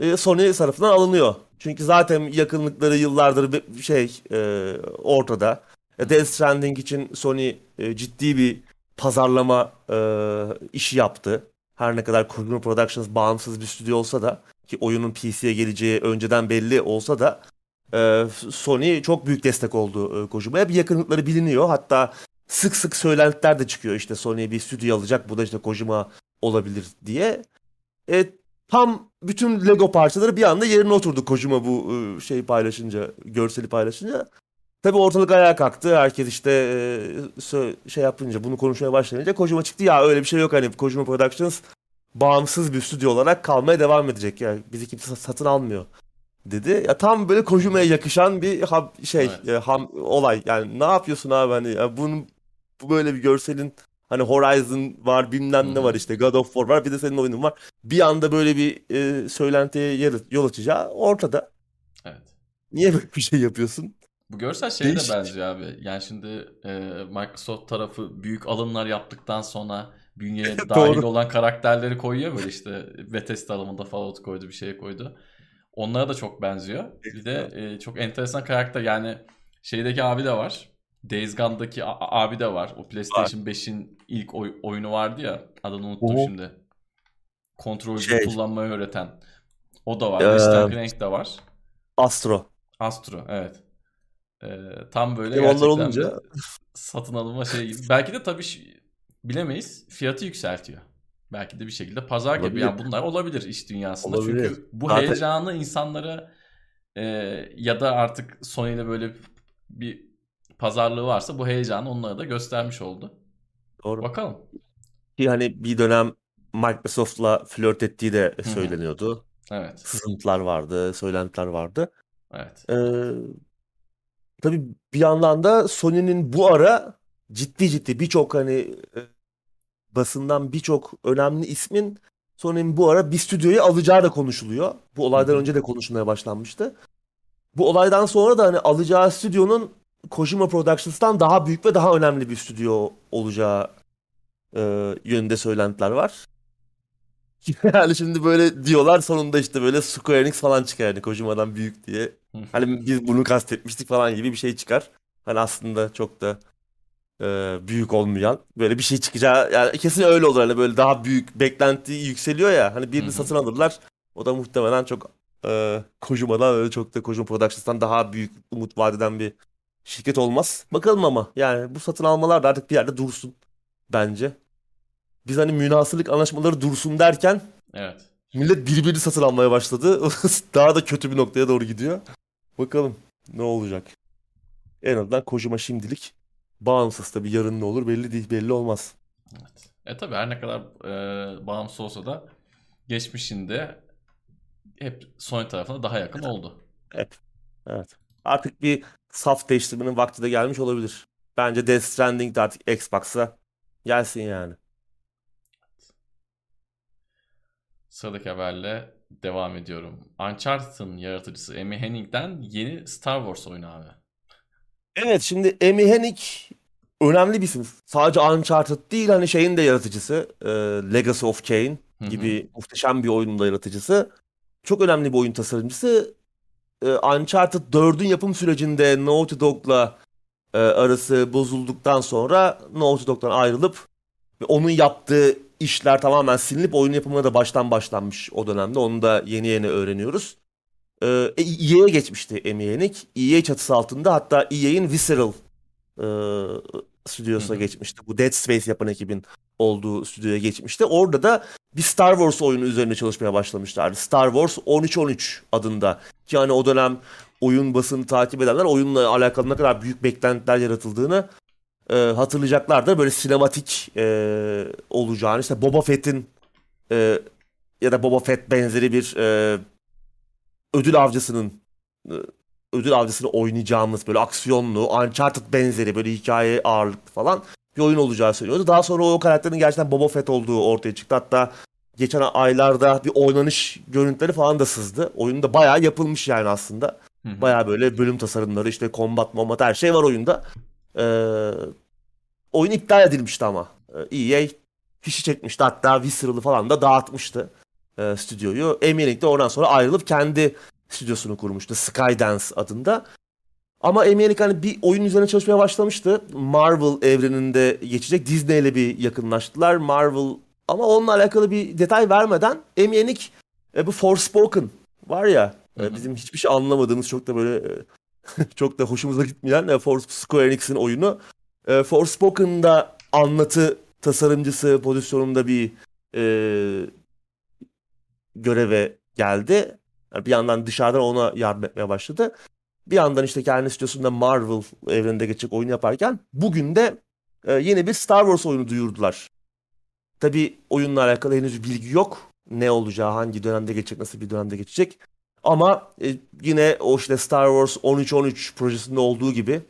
e, Sony tarafından alınıyor. Çünkü zaten yakınlıkları yıllardır şey e, ortada. E, Death Stranding için Sony e, ciddi bir pazarlama e, işi yaptı. Her ne kadar Kojima Productions bağımsız bir stüdyo olsa da ki oyunun PC'ye geleceği önceden belli olsa da e, Sony çok büyük destek oldu e, Kojima'ya. Bir yakınlıkları biliniyor. Hatta sık sık söylentiler de çıkıyor işte Sony bir stüdyo alacak bu da işte Kojima olabilir diye. E, tam bütün Lego parçaları bir anda yerine oturdu Kojima bu e, şey paylaşınca, görseli paylaşınca. Tabii ortalık ayağa kalktı. Herkes işte e, şey yapınca, bunu konuşmaya başlayınca Kojima çıktı. Ya öyle bir şey yok hani Kojima Productions bağımsız bir stüdyo olarak kalmaya devam edecek. Yani bizi kimse satın almıyor dedi. Ya tam böyle Kojima'ya yakışan bir ha- şey Evet. e, ham, olay. Yani ne yapıyorsun abi hani ya bunun bu böyle bir görselin hani Horizon var bilmem ne var işte God of War var bir de senin oyunun var. Bir anda böyle bir e, söylentiye yol açacağı ortada. Evet. Niye böyle bir şey yapıyorsun? Bu görsel şeye de Değişik. benziyor abi. Yani şimdi e, Microsoft tarafı büyük alımlar yaptıktan sonra bünyeye (laughs) dahil olan karakterleri koyuyor böyle işte Bethesda alımında Fallout koydu bir şey koydu. Onlara da çok benziyor. Bir de e, çok enteresan karakter yani şeydeki abi de var. Days Gone'daki abi de var. O PlayStation 5'in ilk oy- oyunu vardı ya. Adını unuttum Hı hı. şimdi. Kontrolcü Şey. kullanmayı öğreten. O da var. Ee, Crank de var. Astro. Astro evet. Ee, tam böyle onlar gerçekten olunca satın alınma şey gibi. Belki de tabii bilemeyiz. Fiyatı yükseltiyor. Belki de bir şekilde pazar gibi. Olabilir. Yani bunlar olabilir iş dünyasında. Olabilir. Çünkü bu Zaten- heyecanı insanlara e, ya da artık Sony ile böyle bir pazarlığı varsa bu heyecanı onlara da göstermiş oldu. doğru. Bakalım. Ki hani bir dönem Microsoft'la flört ettiği de söyleniyordu. Evet. Sızıntılar vardı, söylentiler vardı. Evet. Ee, tabii bir yandan da Sony'nin bu ara ciddi ciddi birçok hani e, basından birçok önemli ismin Sony'nin bu ara bir stüdyoyu alacağı da konuşuluyor. Bu olaydan önce de konuşulmaya başlanmıştı. Bu olaydan sonra da hani alacağı stüdyonun Kojima Productions'tan daha büyük ve daha önemli bir stüdyo olacağı e, yönünde söylentiler var. yani (laughs) şimdi böyle diyorlar sonunda işte böyle Square Enix falan çıkar yani Kojima'dan büyük diye. (laughs) Hani biz bunu kastetmiştik falan gibi bir şey çıkar. Hani aslında çok da e, büyük olmayan böyle bir şey çıkacağı yani kesin öyle olur hani böyle daha büyük beklenti yükseliyor ya hani birini satın alırlar o da muhtemelen çok e, Kojima'dan öyle çok da Kojima Productions'tan daha büyük umut vadeden bir şirket olmaz. Bakalım ama yani bu satın almalar da artık bir yerde dursun bence. Biz hani münasırlık anlaşmaları dursun derken Evet. millet birbirini satın almaya başladı. (laughs) daha da kötü bir noktaya doğru gidiyor. Bakalım ne olacak. En azından Kojima şimdilik bağımsız tabii yarın ne olur belli değil belli olmaz. Evet. E tabi her ne kadar e, bağımsız olsa da geçmişinde hep Sony tarafına daha yakın oldu. Hep. Evet. Artık bir saf değiştirmenin vakti de gelmiş olabilir. Bence Death Stranding de artık Xbox'a gelsin yani. Sıradaki haberle devam ediyorum. Uncharted'ın yaratıcısı Amy Hennig'den yeni Star Wars oyunu abi. Evet şimdi Amy Hennig önemli bir isim. Sadece Uncharted değil hani şeyin de yaratıcısı. E, Legacy of Kain gibi muhteşem bir oyunun da yaratıcısı. Çok önemli bir oyun tasarımcısı. E, Uncharted 4'ün yapım sürecinde Naughty Dog'la e, arası bozulduktan sonra Naughty Dog'dan ayrılıp ve onun yaptığı işler tamamen silinip oyun yapımına da baştan başlanmış o dönemde. Onu da yeni yeni öğreniyoruz. Ee, EA'ye geçmişti Amy Hennig. EA çatısı altında hatta EA'in Visceral e, stüdyosuna geçmişti. Bu Dead Space yapan ekibin olduğu stüdyoya geçmişti. Orada da bir Star Wars oyunu üzerine çalışmaya başlamışlardı. Star Wars 1313 adında. Ki hani o dönem oyun basını takip edenler oyunla alakalı ne kadar büyük beklentiler yaratıldığını e, hatırlayacaklardır. Böyle sinematik e, olacağını işte Boba Fett'in e, ya da Boba Fett benzeri bir e, ödül avcısının e, ödül avcısını oynayacağımız böyle aksiyonlu, Uncharted benzeri böyle hikaye ağırlıklı falan bir oyun olacağı söylüyordu. Daha sonra o karakterin gerçekten Boba Fett olduğu ortaya çıktı. Hatta geçen aylarda bir oynanış görüntüleri falan da sızdı. Oyun da bayağı yapılmış yani aslında. Bayağı böyle bölüm tasarımları işte combat, mombat her şey var oyunda. Ee, oyun iptal edilmişti ama. Ee, EA fişi çekmişti. Hatta Visceral'ı falan da dağıtmıştı e, stüdyoyu. Eminik de oradan sonra ayrılıp kendi stüdyosunu kurmuştu. Skydance adında. Ama Eminik hani bir oyun üzerine çalışmaya başlamıştı. Marvel evreninde geçecek. Disney ile bir yakınlaştılar. Marvel ama onunla alakalı bir detay vermeden Eminik e, bu Forspoken var ya e, bizim hiçbir şey anlamadığımız çok da böyle e, (laughs) çok da hoşumuza gitmeyen e, For Square Enix'in oyunu. E, Forspoken'da anlatı tasarımcısı pozisyonunda bir e, göreve geldi. Bir yandan dışarıdan ona yardım etmeye başladı. Bir yandan işte kendi stüdyosunda Marvel evreninde geçecek oyun yaparken bugün de e, yeni bir Star Wars oyunu duyurdular. Tabi oyunla alakalı henüz bilgi yok. Ne olacağı, hangi dönemde geçecek, nasıl bir dönemde geçecek. Ama e, yine o işte Star Wars 1313 projesinde olduğu gibi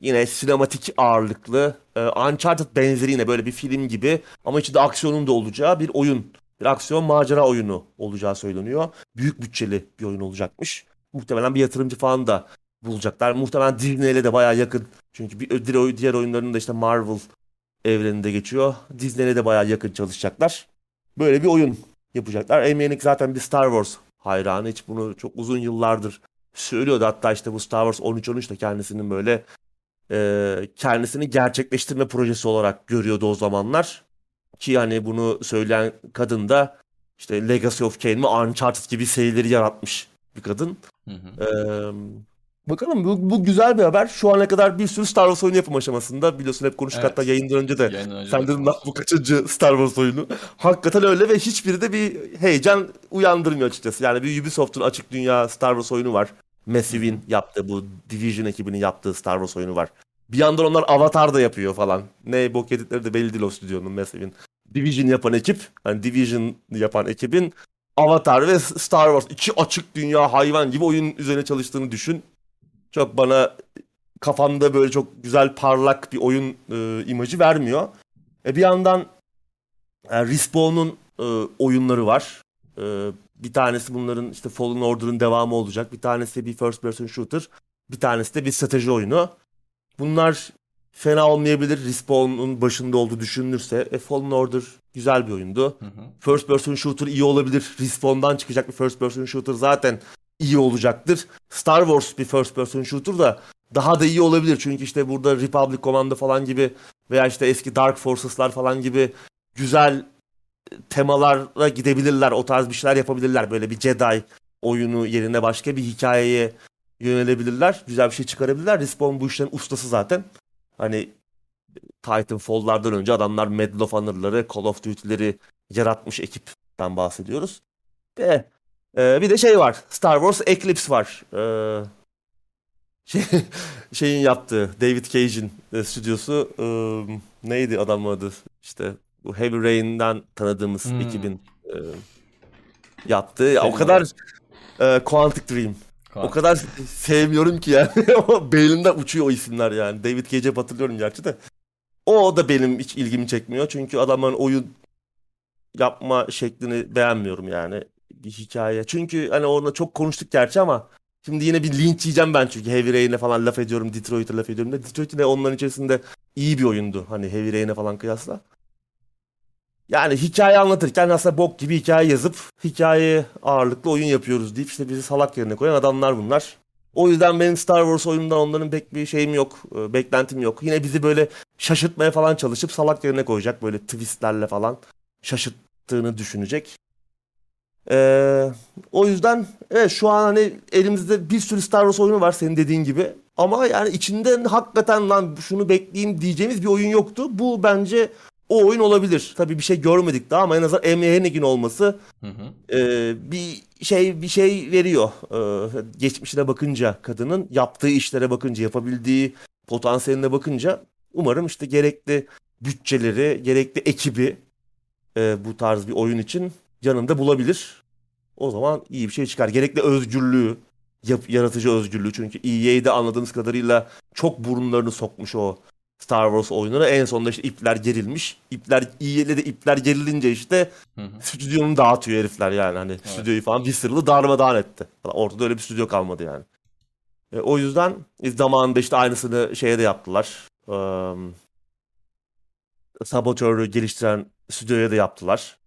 yine sinematik ağırlıklı, e, Uncharted benzeri yine böyle bir film gibi ama içinde aksiyonun da olacağı bir oyun. Bir aksiyon macera oyunu olacağı söyleniyor. Büyük bütçeli bir oyun olacakmış. Muhtemelen bir yatırımcı falan da bulacaklar. Muhtemelen Disney'le de bayağı yakın. Çünkü bir diğer, oyunlarının da işte Marvel evreninde geçiyor. Disney'le de bayağı yakın çalışacaklar. Böyle bir oyun yapacaklar. Amy zaten bir Star Wars hayranı. Hiç bunu çok uzun yıllardır söylüyordu. Hatta işte bu Star Wars 13-13 de kendisinin böyle e, kendisini gerçekleştirme projesi olarak görüyordu o zamanlar. Ki hani bunu söyleyen kadın da işte Legacy of Kain mi Uncharted gibi serileri yaratmış bir kadın. Hı hı. Ee, bakalım bu, bu güzel bir haber. Şu ana kadar bir sürü Star Wars oyunu yapım aşamasında. Biliyorsun hep konuştuk evet. hatta yayından önce de. Yayından sen dedin bu kaçıncı Star Wars oyunu. Hakikaten öyle ve hiçbiri de bir heyecan uyandırmıyor açıkçası. Yani bir Ubisoft'un açık dünya Star Wars oyunu var. Massive'in yaptığı bu Division ekibinin yaptığı Star Wars oyunu var. Bir yandan onlar Avatar da yapıyor falan. Ne bok yedikleri de belli değil o stüdyonun Massive'in. Division yapan ekip, hani Division yapan ekibin Avatar ve Star Wars iki açık dünya hayvan gibi oyun üzerine çalıştığını düşün. Çok bana kafamda böyle çok güzel parlak bir oyun e, imajı vermiyor. E, bir yandan yani e, Respawn'un e, oyunları var. E, Bir tanesi bunların işte Fallen Order'ın devamı olacak. Bir tanesi bir first person shooter. Bir tanesi de bir strateji oyunu. Bunlar fena olmayabilir. Respawn'un başında olduğu düşünülürse. E, Fallen Order güzel bir oyundu. Hı hı. First person shooter iyi olabilir. Respawn'dan çıkacak bir first person shooter zaten iyi olacaktır. Star Wars bir first person shooter da daha da iyi olabilir. Çünkü işte burada Republic Commando falan gibi veya işte eski Dark Forces'lar falan gibi güzel temalara gidebilirler. O tarz bir şeyler yapabilirler. Böyle bir Jedi oyunu yerine başka bir hikayeye yönelebilirler. Güzel bir şey çıkarabilirler. Respawn bu işlerin ustası zaten. Hani Titanfall'lardan önce adamlar Medal of Honor'ları, Call of Duty'leri yaratmış ekipten bahsediyoruz. Ve e, bir de şey var. Star Wars Eclipse var. E, şey, (laughs) şeyin yaptığı David Cage'in e, stüdyosu e, neydi adamın adı? İşte bu Heavy Rain'den tanıdığımız Hmm. ekibin e, yaptığı. Ya, o Senin kadar e, Quantic Dream. O kadar sevmiyorum ki yani. (laughs) Beynimden uçuyor o isimler yani. David Cage'e hatırlıyorum gerçi de. O da benim hiç ilgimi çekmiyor. Çünkü adamın oyun yapma şeklini beğenmiyorum yani. Bir hikaye. Çünkü hani orada çok konuştuk gerçi ama şimdi yine bir linç yiyeceğim ben çünkü Heavy Rain'e falan laf ediyorum. Detroit'e laf ediyorum. Da Detroit onların içerisinde iyi bir oyundu. Hani Heavy Rain'e falan kıyasla. Yani hikaye anlatırken aslında bok gibi hikaye yazıp hikaye ağırlıklı oyun yapıyoruz deyip işte bizi salak yerine koyan adamlar bunlar. O yüzden benim Star Wars oyunundan onların pek bir şeyim yok, e, beklentim yok. Yine bizi böyle şaşırtmaya falan çalışıp salak yerine koyacak böyle twistlerle falan şaşırttığını düşünecek. Ee, o yüzden evet şu an hani elimizde bir sürü Star Wars oyunu var senin dediğin gibi. Ama yani içinde hakikaten lan şunu bekleyeyim diyeceğimiz bir oyun yoktu. Bu bence o oyun olabilir. Tabii bir şey görmedik daha ama en azından Amy Hennig'in olması Hı hı. e, bir şey bir şey veriyor. E, geçmişine bakınca kadının yaptığı işlere bakınca yapabildiği potansiyeline bakınca umarım işte gerekli bütçeleri, gerekli ekibi e, bu tarz bir oyun için yanında bulabilir. O zaman iyi bir şey çıkar. Gerekli özgürlüğü, yap- yaratıcı özgürlüğü çünkü EA'de anladığımız kadarıyla çok burunlarını sokmuş o Star Wars oyununa. En sonunda işte ipler gerilmiş. İpler EA'de de ipler gerilince işte Hı hı. stüdyonu dağıtıyor herifler yani hani stüdyoyu falan bir sırlı darmadağın etti. Ortada öyle bir stüdyo kalmadı yani. E, o yüzden e, zamanında işte aynısını şeye de yaptılar. Eee Sabotör'ü geliştiren stüdyoya da yaptılar.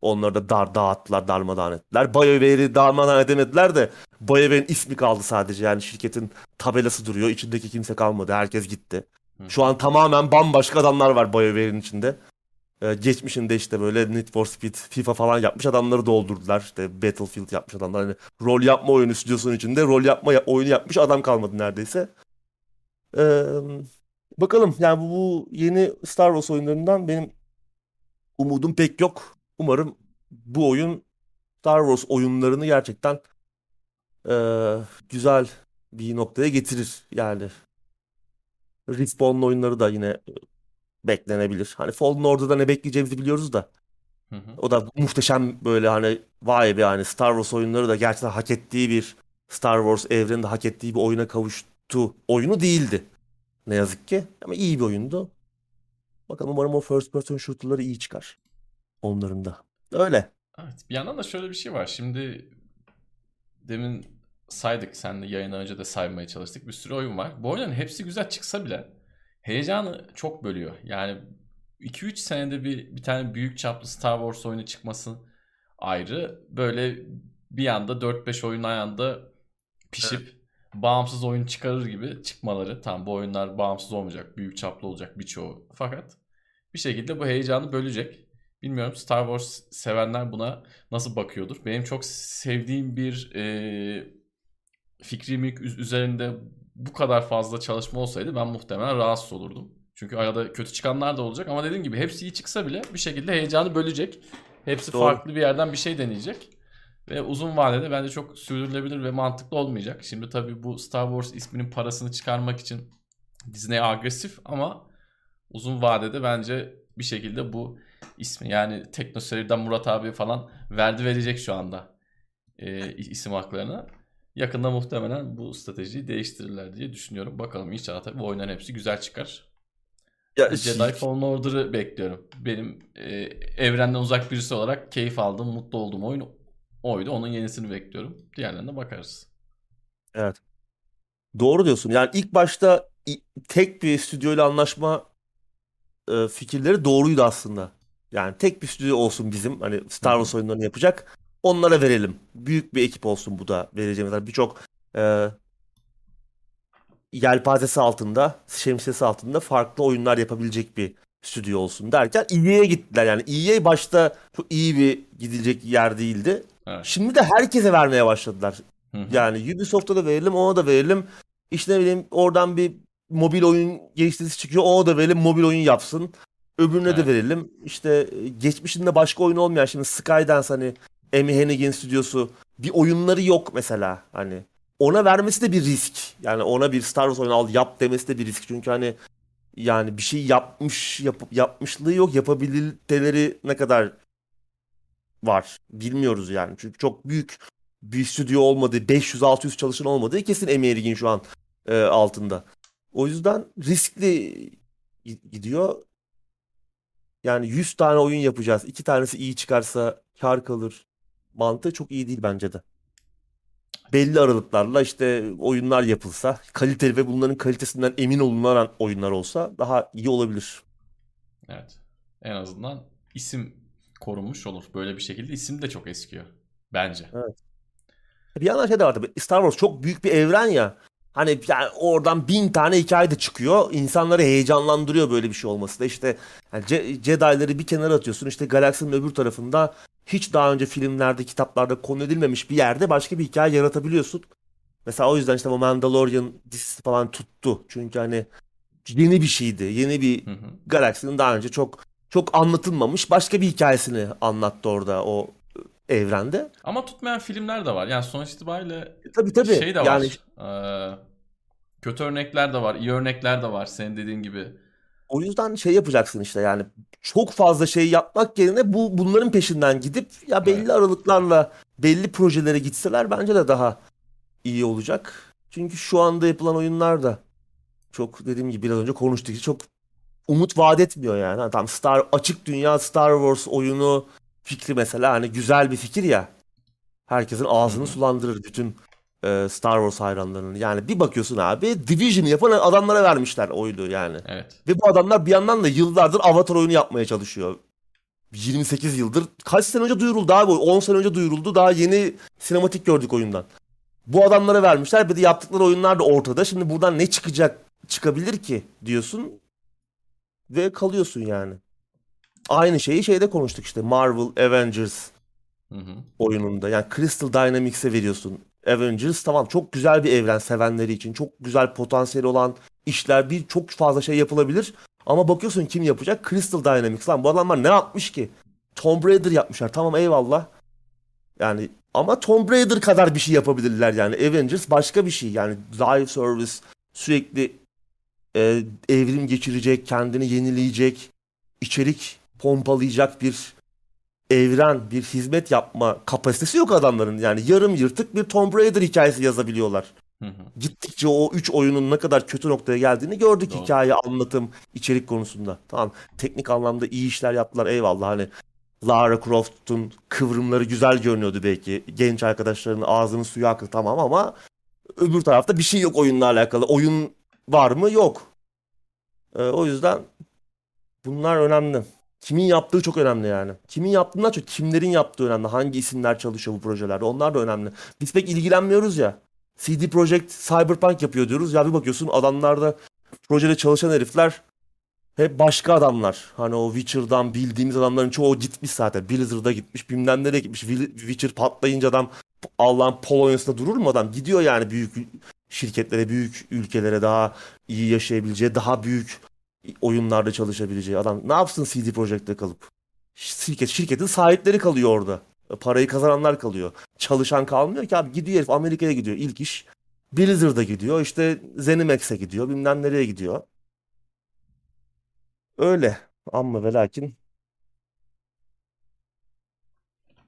Onları da dar dağıttılar, darmadağın ettiler. BioWare'i darmadağın edemediler de BioWare'in ismi kaldı sadece. Yani şirketin tabelası duruyor. İçindeki kimse kalmadı. Herkes gitti. Şu an tamamen bambaşka adamlar var BioWare'in içinde. Ee, geçmişinde işte böyle Need for Speed, FIFA falan yapmış adamları doldurdular. İşte Battlefield yapmış adamlar. Hani rol yapma oyunu stüdyosunun içinde rol yapma ya- oyunu yapmış adam kalmadı neredeyse. Ee, bakalım yani bu, bu yeni Star Wars oyunlarından benim umudum pek yok. Umarım bu oyun Star Wars oyunlarını gerçekten ee, güzel bir noktaya getirir yani. Respawn'un oyunları da yine beklenebilir. Hani Fallen Order'da ne bekleyeceğimizi biliyoruz da. Hı hı. O da muhteşem böyle hani vay be hani Star Wars oyunları da gerçekten hak ettiği bir Star Wars evreninde hak ettiği bir oyuna kavuştu. Oyunu değildi. Ne yazık ki. Ama iyi bir oyundu. Bakalım umarım o first person shooter'ları iyi çıkar. Onların da. Öyle. Evet. Bir yandan da şöyle bir şey var. Şimdi demin saydık. Senle yayına önce de saymaya çalıştık. Bir sürü oyun var. Bu oyunların hepsi güzel çıksa bile heyecanı çok bölüyor. Yani 2-3 senede bir bir tane büyük çaplı Star Wars oyunu çıkması ayrı. Böyle bir anda 4-5 oyun aynı anda pişip bağımsız oyun çıkarır gibi çıkmaları. Tamam bu oyunlar bağımsız olmayacak. Büyük çaplı olacak birçoğu. Fakat bir şekilde bu heyecanı bölecek. Bilmiyorum Star Wars sevenler buna nasıl bakıyordur. Benim çok sevdiğim bir e, fikri mülk üz- üzerinde bu kadar fazla çalışma olsaydı ben muhtemelen rahatsız olurdum. Çünkü arada kötü çıkanlar da olacak ama dediğim gibi hepsi iyi çıksa bile bir şekilde heyecanı bölecek. Hepsi Doğru. farklı bir yerden bir şey deneyecek. Ve uzun vadede bence çok sürdürülebilir ve mantıklı olmayacak. Şimdi tabii bu Star Wars isminin parasını çıkarmak için Disney agresif ama uzun vadede bence bir şekilde bu ismi yani TeknoSeyir'den Murat abi falan verdi verecek şu anda e, isim haklarını. Yakında muhtemelen bu stratejiyi değiştirirler diye düşünüyorum. Bakalım inşallah tabii bu oyunların hepsi güzel çıkar. Ya, Jedi Fallen Order'ı bekliyorum. Benim e, evrenden uzak birisi olarak keyif aldığım, mutlu olduğum oyun oydu. Onun yenisini bekliyorum. Diğerlerine bakarız. Evet. Doğru diyorsun. Yani ilk başta tek bir stüdyoyla anlaşma e, fikirleri doğruydu aslında. Yani tek bir stüdyo olsun bizim. Hani Star Wars oyunlarını yapacak. Onlara verelim. Büyük bir ekip olsun bu da vereceğimiz. Birçok e, yelpazesi altında, şemsiyesi altında farklı oyunlar yapabilecek bir stüdyo olsun derken EA'ye gittiler. Yani EA başta çok iyi bir gidilecek yer değildi. Evet. Şimdi de herkese vermeye başladılar. Yani Ubisoft'a da verelim, ona da verelim. İşte ne bileyim oradan bir mobil oyun geliştiricisi çıkıyor, ona da verelim, mobil oyun yapsın. Öbürüne de Evet. verelim. İşte e, geçmişinde başka oyun olmayan şimdi Skydance hani Amy Hennigan stüdyosu bir oyunları yok mesela hani. Ona vermesi de bir risk. Yani ona bir Star Wars oyunu al yap demesi de bir risk. Çünkü hani yani bir şey yapmış yap, yapmışlığı yok. Yapabiliteleri ne kadar var bilmiyoruz yani. Çünkü çok büyük bir stüdyo olmadığı, 500-600 çalışan olmadığı kesin Amy şu an e, altında. O yüzden riskli gi- gidiyor. Yani 100 tane oyun yapacağız. 2 tanesi iyi çıkarsa kar kalır. Mantığı çok iyi değil bence de. Belli aralıklarla işte oyunlar yapılsa, kaliteli ve bunların kalitesinden emin olunan oyunlar olsa daha iyi olabilir. Evet. En azından isim korunmuş olur. Böyle bir şekilde isim de çok eskiyor. Bence. Bir yandan şey de var tabii. Star Wars çok büyük bir evren ya. Hani yani oradan bin tane hikaye de çıkıyor. İnsanları heyecanlandırıyor böyle bir şey olması da. İşte yani Ce- Jedi'ları bir kenara atıyorsun. İşte galaksinin öbür tarafında hiç daha önce filmlerde, kitaplarda konu edilmemiş bir yerde başka bir hikaye yaratabiliyorsun. Mesela o yüzden işte bu Mandalorian dizisi falan tuttu. Çünkü hani yeni bir şeydi. Yeni bir Hı hı. galaksinin daha önce çok çok anlatılmamış başka bir hikayesini anlattı orada o evrende. Ama tutmayan filmler de var. Yani sonuç itibariyle E, Tabii tabii. şey de var. Yani Ee, kötü örnekler de var. iyi örnekler de var. Senin dediğin gibi. O yüzden şey yapacaksın işte yani çok fazla şey yapmak yerine bu bunların peşinden gidip ya belli Evet. aralıklarla belli projelere gitseler bence de daha iyi olacak. Çünkü şu anda yapılan oyunlar da çok dediğim gibi biraz önce konuştuk çok umut vaat etmiyor yani. Tamam Star açık dünya Star Wars oyunu fikri mesela hani güzel bir fikir ya. Herkesin ağzını sulandırır bütün e, Star Wars hayranlarının. Yani bir bakıyorsun abi Division'ı yapan adamlara vermişler oyunu yani. Evet. Ve bu adamlar bir yandan da yıllardır Avatar oyunu yapmaya çalışıyor. 28 yıldır. Kaç sene önce duyuruldu abi? 10 sene önce duyuruldu. Daha yeni sinematik gördük oyundan. Bu adamlara vermişler. Bir de yaptıkları oyunlar da ortada. Şimdi buradan ne çıkacak, çıkabilir ki diyorsun. Ve kalıyorsun yani. Aynı şeyi şeyde konuştuk işte. Marvel, Avengers Hı hı. oyununda. Yani Crystal Dynamics'e veriyorsun. Avengers tamam çok güzel bir evren sevenleri için. Çok güzel potansiyeli olan işler bir çok fazla şey yapılabilir. Ama bakıyorsun kim yapacak? Crystal Dynamics lan bu adamlar ne yapmış ki? Tomb Raider yapmışlar. Tamam eyvallah. Yani ama Tomb Raider kadar bir şey yapabilirler yani. Avengers başka bir şey. Yani live service sürekli e, evrim geçirecek, kendini yenileyecek, içerik pompalayacak bir evren, bir hizmet yapma kapasitesi yok adamların. Yani yarım yırtık bir Tomb Raider hikayesi yazabiliyorlar. Hı hı. Gittikçe o 3 oyunun ne kadar kötü noktaya geldiğini gördük Doğru. hikaye, anlatım, içerik konusunda. Tamam teknik anlamda iyi işler yaptılar eyvallah hani Lara Croft'un kıvrımları güzel görünüyordu belki. Genç arkadaşların ağzının suyu aktı tamam ama öbür tarafta bir şey yok oyunla alakalı. Oyun var mı? Yok. Ee, o yüzden bunlar önemli. Kimin yaptığı çok önemli yani. Kimin yaptığından çok kimlerin yaptığı önemli. Hangi isimler çalışıyor bu projelerde. Onlar da önemli. Biz pek ilgilenmiyoruz ya. CD Projekt Cyberpunk yapıyor diyoruz. Ya bir bakıyorsun adamlarda projede çalışan herifler hep başka adamlar. Hani o Witcher'dan bildiğimiz adamların çoğu gitmiş zaten. Blizzard'a gitmiş, bilmem nereye gitmiş. Witcher patlayınca adam Allah'ın Polonya'sında durur mu adam? Gidiyor yani büyük şirketlere, büyük ülkelere daha iyi yaşayabileceği, daha büyük oyunlarda çalışabileceği adam. Ne yapsın CD Projekt'te kalıp? Şirket, şirketin sahipleri kalıyor orada. Parayı kazananlar kalıyor. Çalışan kalmıyor ki abi. Gidiyor herif Amerika'ya gidiyor. İlk iş Blizzard'a gidiyor. İşte ZeniMax'e gidiyor. Bilmem nereye gidiyor. Öyle. Ama ve lakin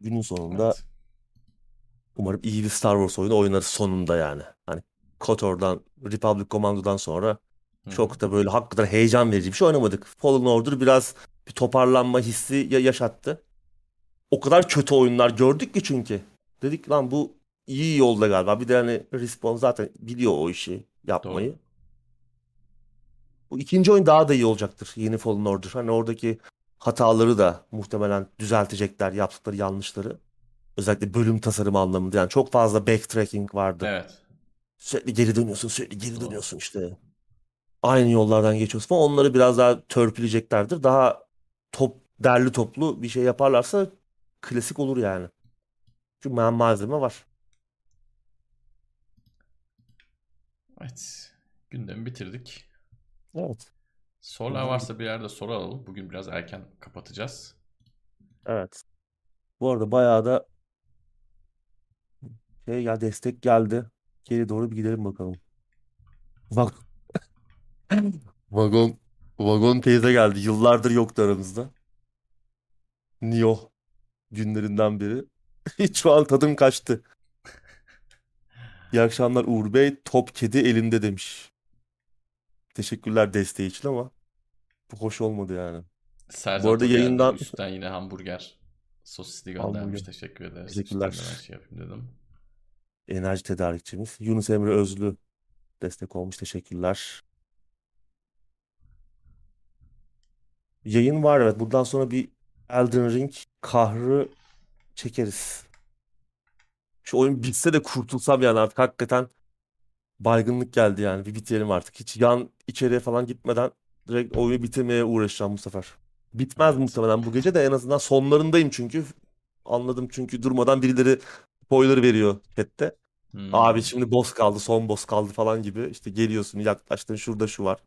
günün sonunda Evet. umarım iyi bir Star Wars oyunu oynarız sonunda yani. Hani KOTOR'dan, Republic Commando'dan sonra Çok da böyle hakikaten heyecan verici bir şey oynamadık. Fallen Order biraz bir toparlanma hissi ya- yaşattı. O kadar kötü oyunlar gördük ki çünkü. Dedik lan bu iyi yolda galiba. Bir de hani Respawn zaten biliyor o işi yapmayı. Doğru. Bu ikinci oyun daha da iyi olacaktır. Yeni Fallen Order. Hani oradaki hataları da muhtemelen düzeltecekler yaptıkları yanlışları. Özellikle bölüm tasarımı anlamında. Yani çok fazla backtracking vardı. Evet. Sürekli geri dönüyorsun, sürekli geri dönüyorsun işte. Aynı yollardan geçiyorsun falan. Onları biraz daha törpüleyeceklerdir. Daha top derli toplu bir şey yaparlarsa klasik olur yani. Çünkü ma- malzeme var. Evet. Gündemi bitirdik. Evet. Sorular varsa bir yerde soru alalım. Bugün biraz erken kapatacağız. Evet. Bu arada bayağı da şey ya destek geldi. Geri doğru bir gidelim bakalım. Bak. Vagon Vagon teyze geldi. Yıllardır yoktu aramızda. Nio günlerinden beri. (laughs) Şu an tadım kaçtı. İyi akşamlar Uğur Bey. Top kedi elinde demiş. Teşekkürler desteği için ama bu hoş olmadı yani. Sercan Bu arada Toker yayından üstten yine hamburger sosisli göndermiş. hamburger. Teşekkür ederiz. Teşekkürler. Üstten şey yapayım dedim. Enerji tedarikçimiz. Yunus Emre Özlü destek olmuş. Teşekkürler. Yayın var evet. Bundan sonra bir Elden Ring kahrı çekeriz. Şu oyun bitse de kurtulsam yani artık hakikaten baygınlık geldi yani. Bir bitirelim artık. Hiç yan içeriye falan gitmeden direkt oyunu bitirmeye uğraşacağım bu sefer. Bitmez muhtemelen bu gece de en azından sonlarındayım çünkü. Anladım çünkü durmadan birileri spoiler veriyor chatte. Hmm. Abi şimdi boss kaldı, son boss kaldı falan gibi. İşte geliyorsun, yaklaştın, şurada şu var.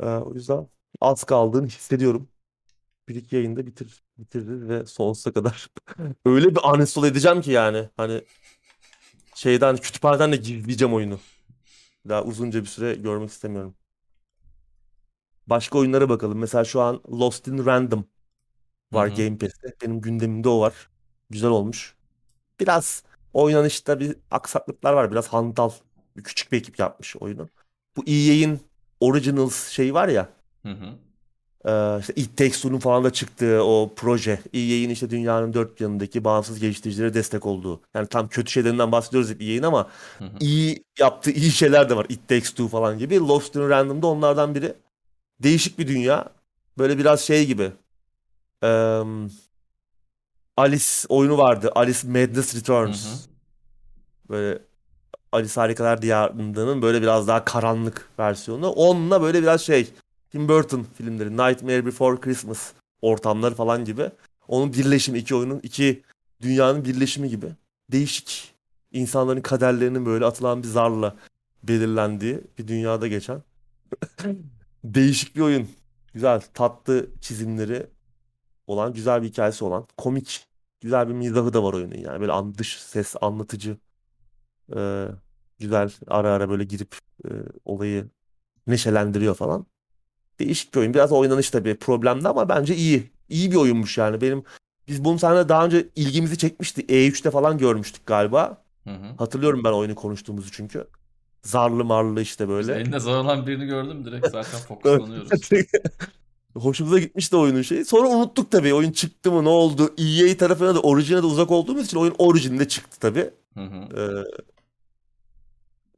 Ee, o yüzden az kaldığını hissediyorum. Bir iki yayında bitir, bitiririz ve sonsuza kadar (laughs) öyle bir uninstall edeceğim ki yani. Hani şeyden, kütüphaneden de gizleyeceğim oyunu. Daha uzunca bir süre görmek istemiyorum. Başka oyunlara bakalım. Mesela şu an Lost in Random Hı var hı. Game Pass'te. Benim gündemimde o var. Güzel olmuş. Biraz oynanışta bir aksaklıklar var. Biraz hantal. Bir küçük bir ekip yapmış oyunu. Bu EA'in Originals şeyi var ya. Hı hı. e, işte It Takes Two'nun falan da çıktığı o proje. EA'in işte dünyanın dört yanındaki bağımsız geliştiricilere destek olduğu. Yani tam kötü şeylerinden bahsediyoruz hep EA'in ama Hı hı. iyi yaptığı iyi şeyler de var. It Takes Two falan gibi. Lost in Random'da onlardan biri. Değişik bir dünya. Böyle biraz şey gibi. Em, Alice oyunu vardı. Alice Madness Hı Returns. hı. Böyle Alice Harikalar Diyarı'nın böyle biraz daha karanlık versiyonu. Onunla böyle biraz şey Tim Burton filmleri Nightmare Before Christmas ortamları falan gibi. Onun birleşimi iki oyunun iki dünyanın birleşimi gibi. Değişik insanların kaderlerinin böyle atılan bir zarla belirlendiği bir dünyada geçen (laughs) değişik bir oyun. Güzel, tatlı çizimleri olan, güzel bir hikayesi olan, komik, güzel bir mizahı da var oyunun yani. Böyle dış ses anlatıcı, e, güzel ara ara böyle girip e, olayı neşelendiriyor falan. Değişik bir oyun. Biraz oynanış tabii problemli ama bence iyi. İyi bir oyunmuş yani. Benim biz bunu seninle daha önce ilgimizi çekmişti. E3'te falan görmüştük galiba. Hı hı. Hatırlıyorum ben oyunu konuştuğumuzu çünkü. Zarlı marlı işte Biz böyle. elinde zar olan birini gördüm direkt (laughs) zaten fokuslanıyoruz. (laughs) Hoşumuza gitmişti oyunun şeyi. Sonra unuttuk tabii. Oyun çıktı mı ne oldu? EA tarafına da orijine de uzak olduğumuz için oyun orijinde çıktı tabii. Hı hı. Ee,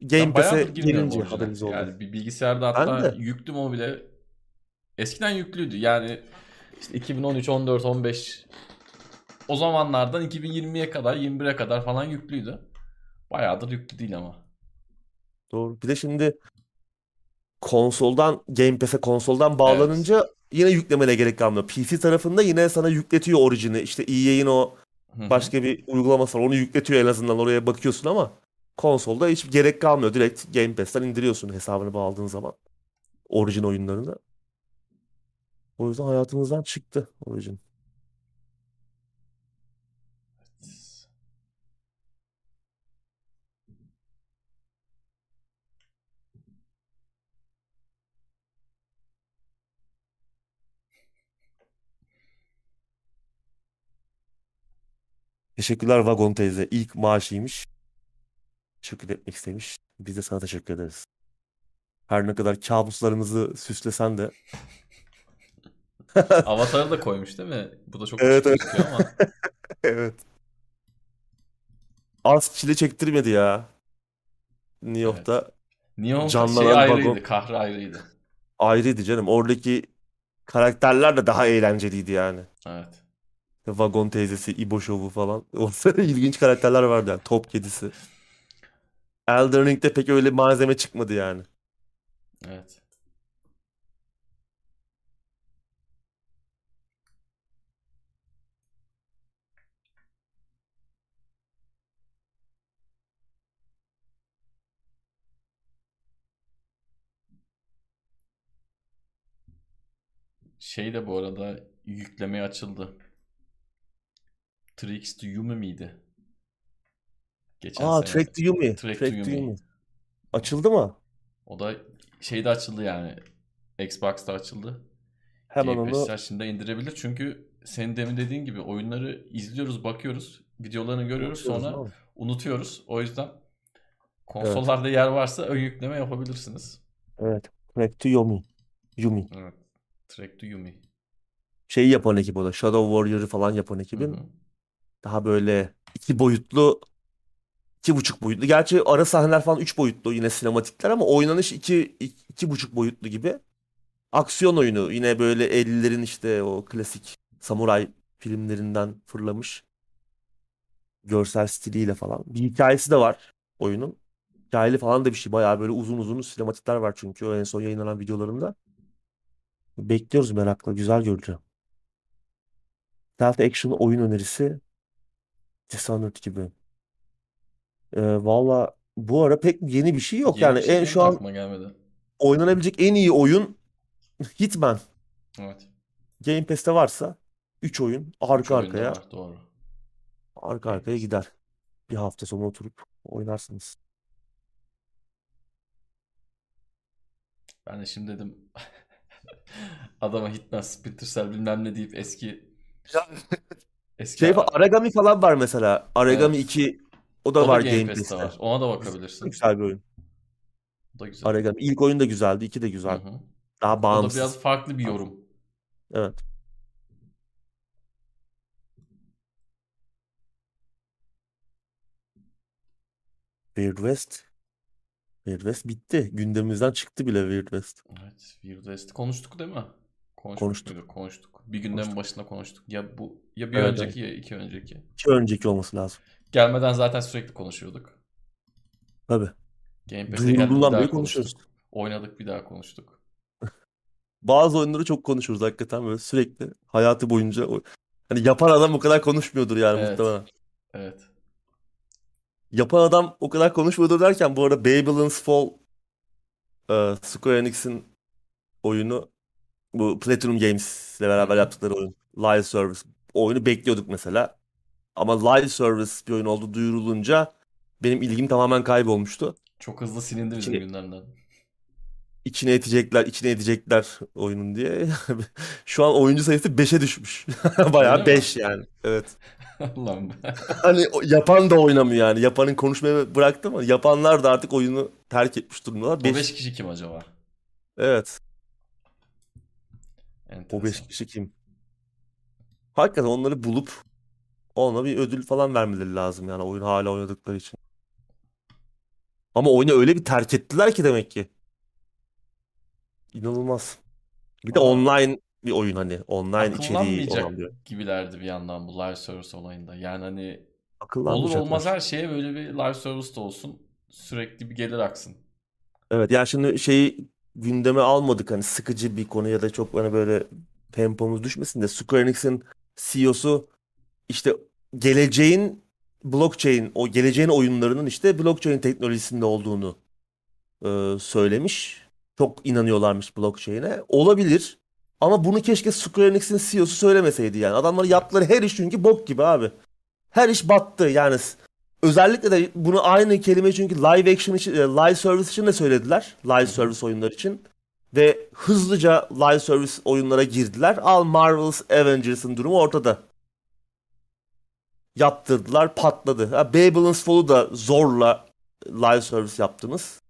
Game Pass'e gelince haberiniz oldu. Yani bir bilgisayarda hatta mü o bile eskiden yüklüydü. Yani işte 2013, 14, 15 o zamanlardan 2020'ye kadar 21'e kadar falan yüklüydü. Bayağıdır yüklü değil ama. Doğru. Bir de şimdi konsoldan Game Pass'e konsoldan Evet. bağlanınca yine yüklemene gerek kalmıyor. PC tarafında yine sana yükletiyor orijini. İşte EA'in o başka bir uygulaması var. Onu yükletiyor en azından oraya bakıyorsun ama konsolda hiç gerek kalmıyor. Direkt Game Pass'ten indiriyorsun hesabını bağladığın zaman. Orijin oyunlarını. O yüzden hayatımızdan çıktı Origin. Teşekkürler Vagon teyze. İlk maaşıymış. Teşekkür etmek istemiş. Biz de sana teşekkür ederiz. Her ne kadar kabuslarımızı süslesen de. (laughs) Avatar'ı da koymuş değil mi? Bu da çok Evet, evet. ama (laughs) Evet. az çile çektirmedi ya. New York'ta Neon şey Canlanan ayrıydı, vagon. kahrı ayrıydı. ayrıydı canım. Oradaki karakterler de daha eğlenceliydi yani. Evet. Vagon teyzesi, İbo Şovu falan. (laughs) Orada ilginç karakterler vardı yani. Top kedisi. Elden Ring'de pek öyle malzeme çıkmadı yani. Evet. Şey de bu arada yüklemeye açıldı. Tricks to Yumi miydi? Geçen Aa, sene. Track to Yumi. Track to Track to Yumi. Yumi. Açıldı mı? O da şeyde açıldı yani. Xbox'ta açıldı. Hemen Game onu şimdi indirebilir. Çünkü senin demin dediğin gibi oyunları izliyoruz, bakıyoruz. Videolarını görüyoruz unutuyoruz sonra unutuyoruz. O yüzden konsollarda yer varsa ön yükleme yapabilirsiniz. Evet. Track to Yumi. Yumi. Evet. Track to Yumi. Şeyi yapan ekip o da. Shadow Warrior'ı falan yapan ekibin. hı. Daha böyle iki boyutlu iki buçuk boyutlu. Gerçi ara sahneler falan üç boyutlu yine sinematikler ama oynanış iki, iki, iki buçuk boyutlu gibi. Aksiyon oyunu yine böyle 50'lerin işte o klasik samuray filmlerinden fırlamış. Görsel stiliyle falan. Bir hikayesi de var oyunun. Hikayeli falan da bir şey. Bayağı böyle uzun uzun sinematikler var çünkü en son yayınlanan videolarında. Bekliyoruz merakla. Güzel göreceğim. Stealth Action oyun önerisi Dishonored gibi. Ee, valla bu ara pek yeni bir şey yok. Yeni Yani şey en şu an gelmedi. oynanabilecek en iyi oyun (laughs) Hitman. Evet. Game Pass'te varsa 3 oyun Üç arka oyunda arkaya var. Doğru. arka arkaya gider. Bir hafta sonu oturup oynarsınız. Ben de şimdi dedim adama Hitman, Splinter Cell bilmem ne deyip eski eski Şey var, Aragami falan var mesela. Aragami Evet. 2 o da o da var Game Game Pass'te var. Ona da bakabilirsin. Güzel bir oyun. O da güzel. Aragami. İlk oyun da güzeldi. 2 de güzel. hı. Daha O da bağımsız. biraz farklı bir yorum. Evet. Weird West. Weird West bitti. Gündemimizden çıktı bile Weird West. Evet, Weird West konuştuk değil mi? Konuşmuş Konuştuk. muyduk? Konuştuk. Bir gündemin Konuştuk. başında konuştuk. Ya bu ya bir Evet, önceki ya iki önceki. İki önceki olması lazım. Gelmeden zaten sürekli konuşuyorduk. Tabii. Game Pass'e geldik bir daha konuşuyoruz. konuştuk. Oynadık bir daha konuştuk. (laughs) Bazı oyunları çok konuşuruz hakikaten böyle sürekli hayatı boyunca. Hani yapan adam o kadar konuşmuyordur yani Evet. muhtemelen. Evet. Yapan adam o kadar konuşmuyordur derken bu arada Babylon's Fall e, Square Enix'in oyunu bu Platinum Games ile beraber yaptıkları oyun. Live Service. O oyunu bekliyorduk mesela. Ama Live Service bir oyun oldu duyurulunca benim ilgim tamamen kaybolmuştu. Çok hızlı silindi bizim İçine, gündemden. içine edecekler, içine edecekler oyunun diye. (laughs) Şu an oyuncu sayısı 5'e düşmüş. (laughs) Bayağı mi? 5 yani. Evet. (laughs) Allah'ım be. Hani yapan da oynamıyor yani. Yapanın konuşmayı bıraktı ama yapanlar da artık oyunu terk etmiş durumdalar. O 5 5 kişi kim acaba? Evet. O 5 Enteresan. kişi kim? Hakikaten onları bulup ona bir ödül falan vermeleri lazım yani oyun hala oynadıkları için. Ama oyunu öyle bir terk ettiler ki demek ki. İnanılmaz. Bir de Valla online bir oyun hani online içeriği olan oyun. gibilerdi bir yandan bu live service olayında. Yani hani olur olmaz her şeye böyle bir live service de olsun. Sürekli bir gelir aksın. Evet yani şimdi şeyi gündeme almadık hani sıkıcı bir konu ya da çok hani böyle tempomuz düşmesin de Square Enix'in CEO'su işte geleceğin blockchain o geleceğin oyunlarının işte blockchain teknolojisinde olduğunu e, söylemiş. Çok inanıyorlarmış blockchain'e. Olabilir. Ama bunu keşke Square Enix'in CEO'su söylemeseydi yani. Adamlar yaptıkları her iş çünkü bok gibi abi. Her iş battı yani. Özellikle de bunu aynı kelime çünkü live action için, e, live service için de söylediler. Live service oyunlar için. Ve hızlıca live service oyunlara girdiler. Al Marvel's Avengers'ın durumu ortada. Yaptırdılar, patladı. Ha, Babylon's Fall'u da zorla live service yaptınız.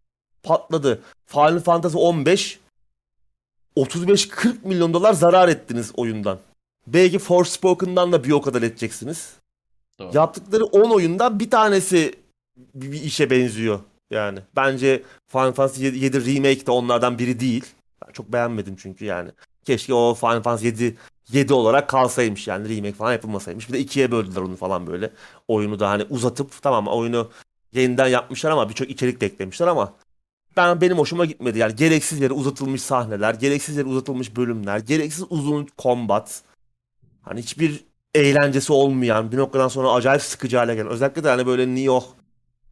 Patladı. Final Fantasy 15 35-40 milyon dolar zarar ettiniz oyundan. Belki Forspoken'dan da bir o kadar edeceksiniz. Doğru. Yaptıkları 10 oyundan bir tanesi bir, işe benziyor yani. Bence Final Fantasy 7, 7 Remake de onlardan biri değil. Ben çok beğenmedim çünkü yani. Keşke o Final Fantasy 7 7 olarak kalsaymış yani remake falan yapılmasaymış. Bir de ikiye böldüler onu falan böyle. Oyunu da hani uzatıp tamam oyunu yeniden yapmışlar ama birçok içerik de eklemişler ama ben benim hoşuma gitmedi. Yani gereksiz yere uzatılmış sahneler, gereksiz yere uzatılmış bölümler, gereksiz uzun combat. Hani hiçbir eğlencesi olmayan bir noktadan sonra acayip sıkıcı hale gelen. Özellikle de hani böyle Nioh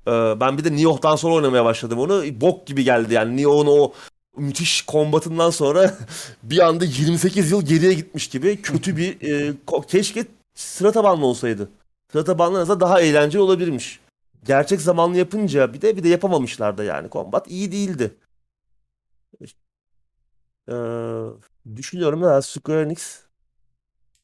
e, ben bir de Nioh'tan sonra oynamaya başladım onu. Bok gibi geldi yani. Nioh'un o müthiş kombatından sonra (laughs) bir anda 28 yıl geriye gitmiş gibi kötü bir e, keşke sıra tabanlı olsaydı. Sıra tabanlı daha eğlenceli olabilirmiş. Gerçek zamanlı yapınca bir de bir de yapamamışlar da yani kombat iyi değildi. Ee, düşünüyorum da Square Enix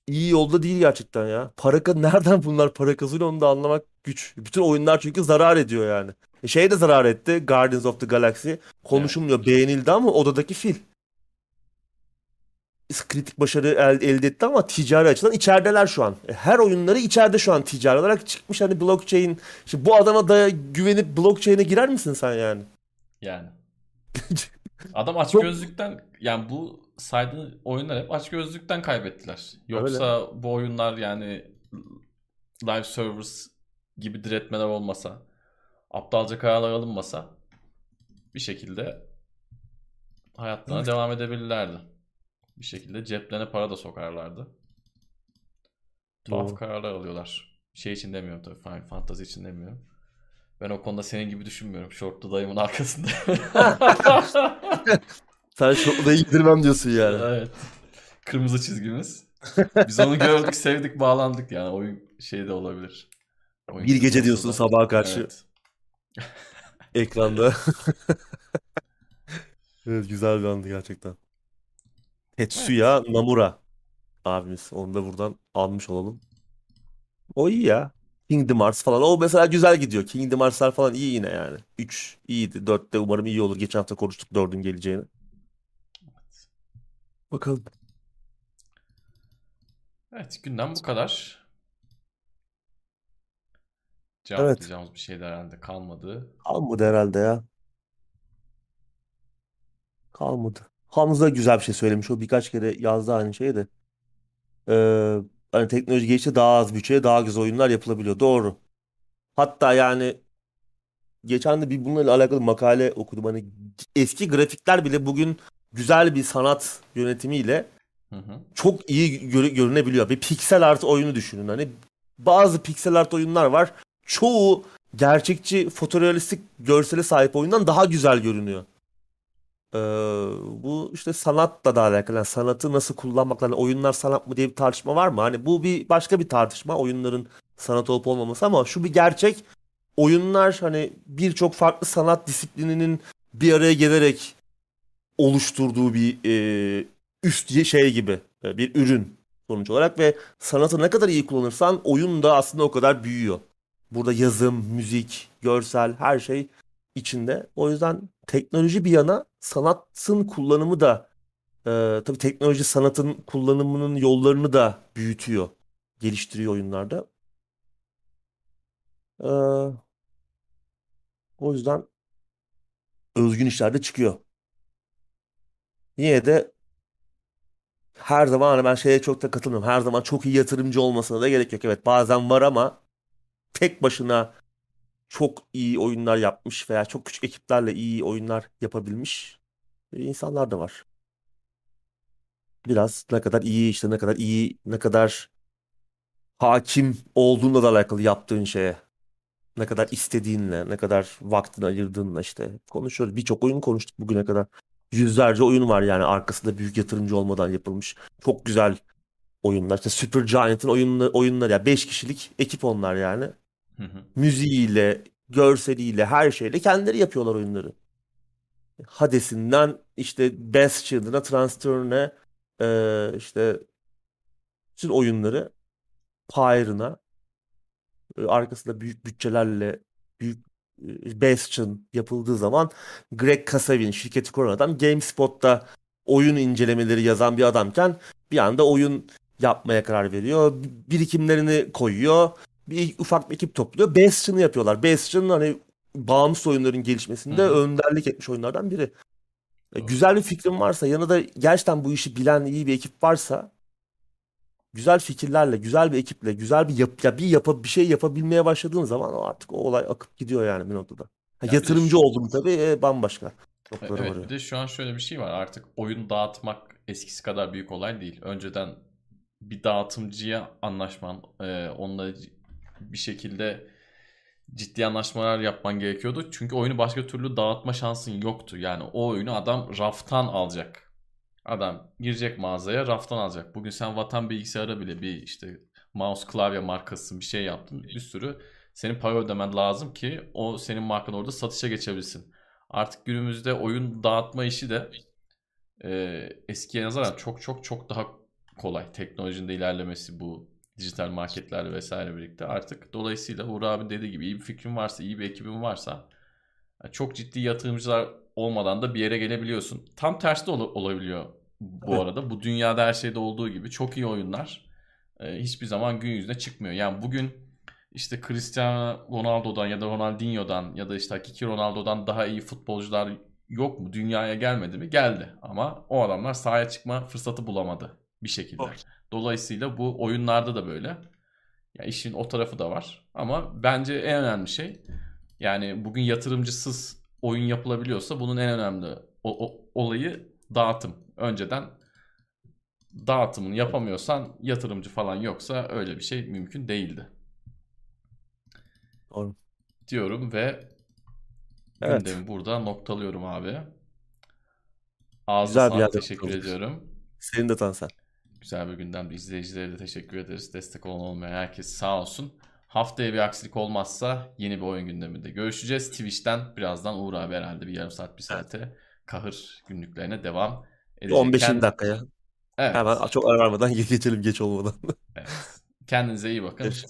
iyi yolda değil gerçekten ya. Para nereden bunlar para kazanıyor onu da anlamak güç. Bütün oyunlar çünkü zarar ediyor yani. E şey de zarar etti. Guardians of the Galaxy. Konuşulmuyor. Evet. Beğenildi ama odadaki fil. Kritik başarı elde, elde etti ama ticari açıdan içerideler şu an. E, her oyunları içeride şu an ticari olarak çıkmış. Hani blockchain. Şimdi bu adama da güvenip blockchain'e girer misin sen yani? Yani. (laughs) Adam aç gözlükten yani bu saydığı oyunlar hep aç gözlükten kaybettiler. Yoksa Öyle. bu oyunlar yani live servers gibi diretmeler olmasa, aptalca kararlar alınmasa bir şekilde hayatlarına evet. devam edebilirlerdi. Bir şekilde ceplerine para da sokarlardı. Tuhaf kararlar alıyorlar. Şey için demiyorum tabii. Final Fantasy için demiyorum. Ben o konuda senin gibi düşünmüyorum. Şortlu dayımın arkasında. (laughs) Sen şortlu dayı giydirmem diyorsun yani. Evet. Kırmızı çizgimiz. Biz onu gördük, sevdik, bağlandık yani. Oyun şey de olabilir. Oyun bir gece diyorsun da. sabaha karşı. Evet. Ekranda. (laughs) evet güzel bir andı gerçekten. Tetsuya evet. Namura abimiz. Onu da buradan almış olalım. O iyi ya. Kingdom Hearts falan. O mesela güzel gidiyor. Kingdom Hearts'lar falan iyi yine yani. 3 iyiydi. 4'te umarım iyi olur. Geçen hafta konuştuk 4'ün geleceğini. Bakalım. Evet gündem bu kadar. Cevaplayacağımız evet. bir şey de herhalde kalmadı. Kalmadı herhalde ya. Kalmadı. Hamza güzel bir şey söylemiş. O birkaç kere yazdı aynı şeyi de. Ee, hani teknoloji geçti daha az bütçeye daha güzel oyunlar yapılabiliyor. Doğru. Hatta yani geçen de bir bununla alakalı makale okudum. Hani eski grafikler bile bugün güzel bir sanat yönetimiyle hı hı. çok iyi gör- görünebiliyor. Bir piksel art oyunu düşünün. Hani bazı piksel art oyunlar var. Çoğu gerçekçi fotorealistik görsele sahip oyundan daha güzel görünüyor. Ee, bu işte sanatla da alakalı. Yani sanatı nasıl kullanmakla, yani oyunlar sanat mı diye bir tartışma var mı? Hani bu bir başka bir tartışma. Oyunların sanat olup olmaması ama şu bir gerçek. Oyunlar hani birçok farklı sanat disiplininin bir araya gelerek oluşturduğu bir e, üst şey gibi e, bir ürün sonuç olarak ve sanatı ne kadar iyi kullanırsan oyun da aslında o kadar büyüyor. Burada yazım, müzik, görsel her şey içinde. O yüzden teknoloji bir yana sanatın kullanımı da e, tabii teknoloji sanatın kullanımının yollarını da büyütüyor, geliştiriyor oyunlarda. E, o yüzden özgün işler de çıkıyor. Yine de her zaman hani ben şeye çok da katılmıyorum. Her zaman çok iyi yatırımcı olmasına da gerek yok. Evet bazen var ama tek başına çok iyi oyunlar yapmış veya çok küçük ekiplerle iyi oyunlar yapabilmiş insanlar da var. Biraz ne kadar iyi işte ne kadar iyi ne kadar hakim olduğunla da alakalı yaptığın şeye. Ne kadar istediğinle, ne kadar vaktini ayırdığınla işte konuşuyoruz. Birçok oyun konuştuk bugüne kadar. Yüzlerce oyun var yani arkasında büyük yatırımcı olmadan yapılmış. Çok güzel oyunlar. İşte Super Giant'ın oyunları, oyunları ya yani 5 kişilik ekip onlar yani. Müziğiyle, görseliyle, her şeyle kendileri yapıyorlar oyunları. Hades'inden işte Bastion'ına, Transturn'e e, işte bütün oyunları Pyre'ına arkasında büyük bütçelerle büyük Bastion yapıldığı zaman Greg Kasavin şirketi kuran adam GameSpot'ta oyun incelemeleri yazan bir adamken bir anda oyun yapmaya karar veriyor. Birikimlerini koyuyor bir ufak bir ekip topluyor. Bastion'ı yapıyorlar. Bastion hani bağımsız oyunların gelişmesinde Hı hı. önderlik etmiş oyunlardan biri. E, Doğru. Güzel bir fikrin varsa yanında gerçekten bu işi bilen iyi bir ekip varsa güzel fikirlerle, güzel bir ekiple, güzel bir yap ya bir yapa bir şey yapabilmeye başladığın zaman o artık o olay akıp gidiyor yani bir noktada. Ha, Ya bir de yatırımcı şu- oldum tabii e, bambaşka toplara Evet varıyor. bir de şu an şöyle bir şey var. Artık oyun dağıtmak eskisi kadar büyük olay değil. Önceden bir dağıtımcıya anlaşman, e, onunla bir şekilde ciddi anlaşmalar yapman gerekiyordu. Çünkü oyunu başka türlü dağıtma şansın yoktu. Yani o oyunu adam raftan alacak. Adam girecek mağazaya raftan alacak. Bugün sen vatan bilgisayara bile bir işte mouse klavye markası bir şey yaptın. Bir sürü senin para ödemen lazım ki o senin markan orada satışa geçebilsin. Artık günümüzde oyun dağıtma işi de e, eskiye nazaran çok çok çok daha kolay. Teknolojinin de ilerlemesi bu dijital marketlerle vesaire birlikte artık dolayısıyla Uğur abi dediği gibi iyi bir fikrin varsa, iyi bir ekibin varsa çok ciddi yatırımcılar olmadan da bir yere gelebiliyorsun. Tam tersi de ola- olabiliyor bu Evet. arada. Bu dünyada her şeyde olduğu gibi çok iyi oyunlar e, hiçbir zaman gün yüzüne çıkmıyor. Yani bugün işte Cristiano Ronaldo'dan ya da Ronaldinho'dan ya da işte hakiki Ronaldo'dan daha iyi futbolcular yok mu? Dünyaya gelmedi mi? Geldi. Ama o adamlar sahaya çıkma fırsatı bulamadı bir şekilde. Doğru. Dolayısıyla bu oyunlarda da böyle. Ya işin o tarafı da var. Ama bence en önemli şey yani bugün yatırımcısız oyun yapılabiliyorsa bunun en önemli o- o- olayı dağıtım. Önceden dağıtımını yapamıyorsan yatırımcı falan yoksa öyle bir şey mümkün değildi Doğru. diyorum ve Evet. gündemi burada noktalıyorum abi. Ağzına sağlık teşekkür noktaladık. ediyorum. Senin de Tansel. Güzel bir gündem. İzleyicilere de teşekkür ederiz. Destek olan olmayan herkes sağ olsun. Haftaya bir aksilik olmazsa yeni bir oyun gündeminde görüşeceğiz. Twitch'ten birazdan Uğur abi herhalde bir yarım saat bir saate kahır günlüklerine devam edecek. 15-20 Kend- dakikaya. Evet. Hemen çok ara vermeden (laughs) geçelim geç olmadan. evet. Kendinize iyi bakın. Hoşça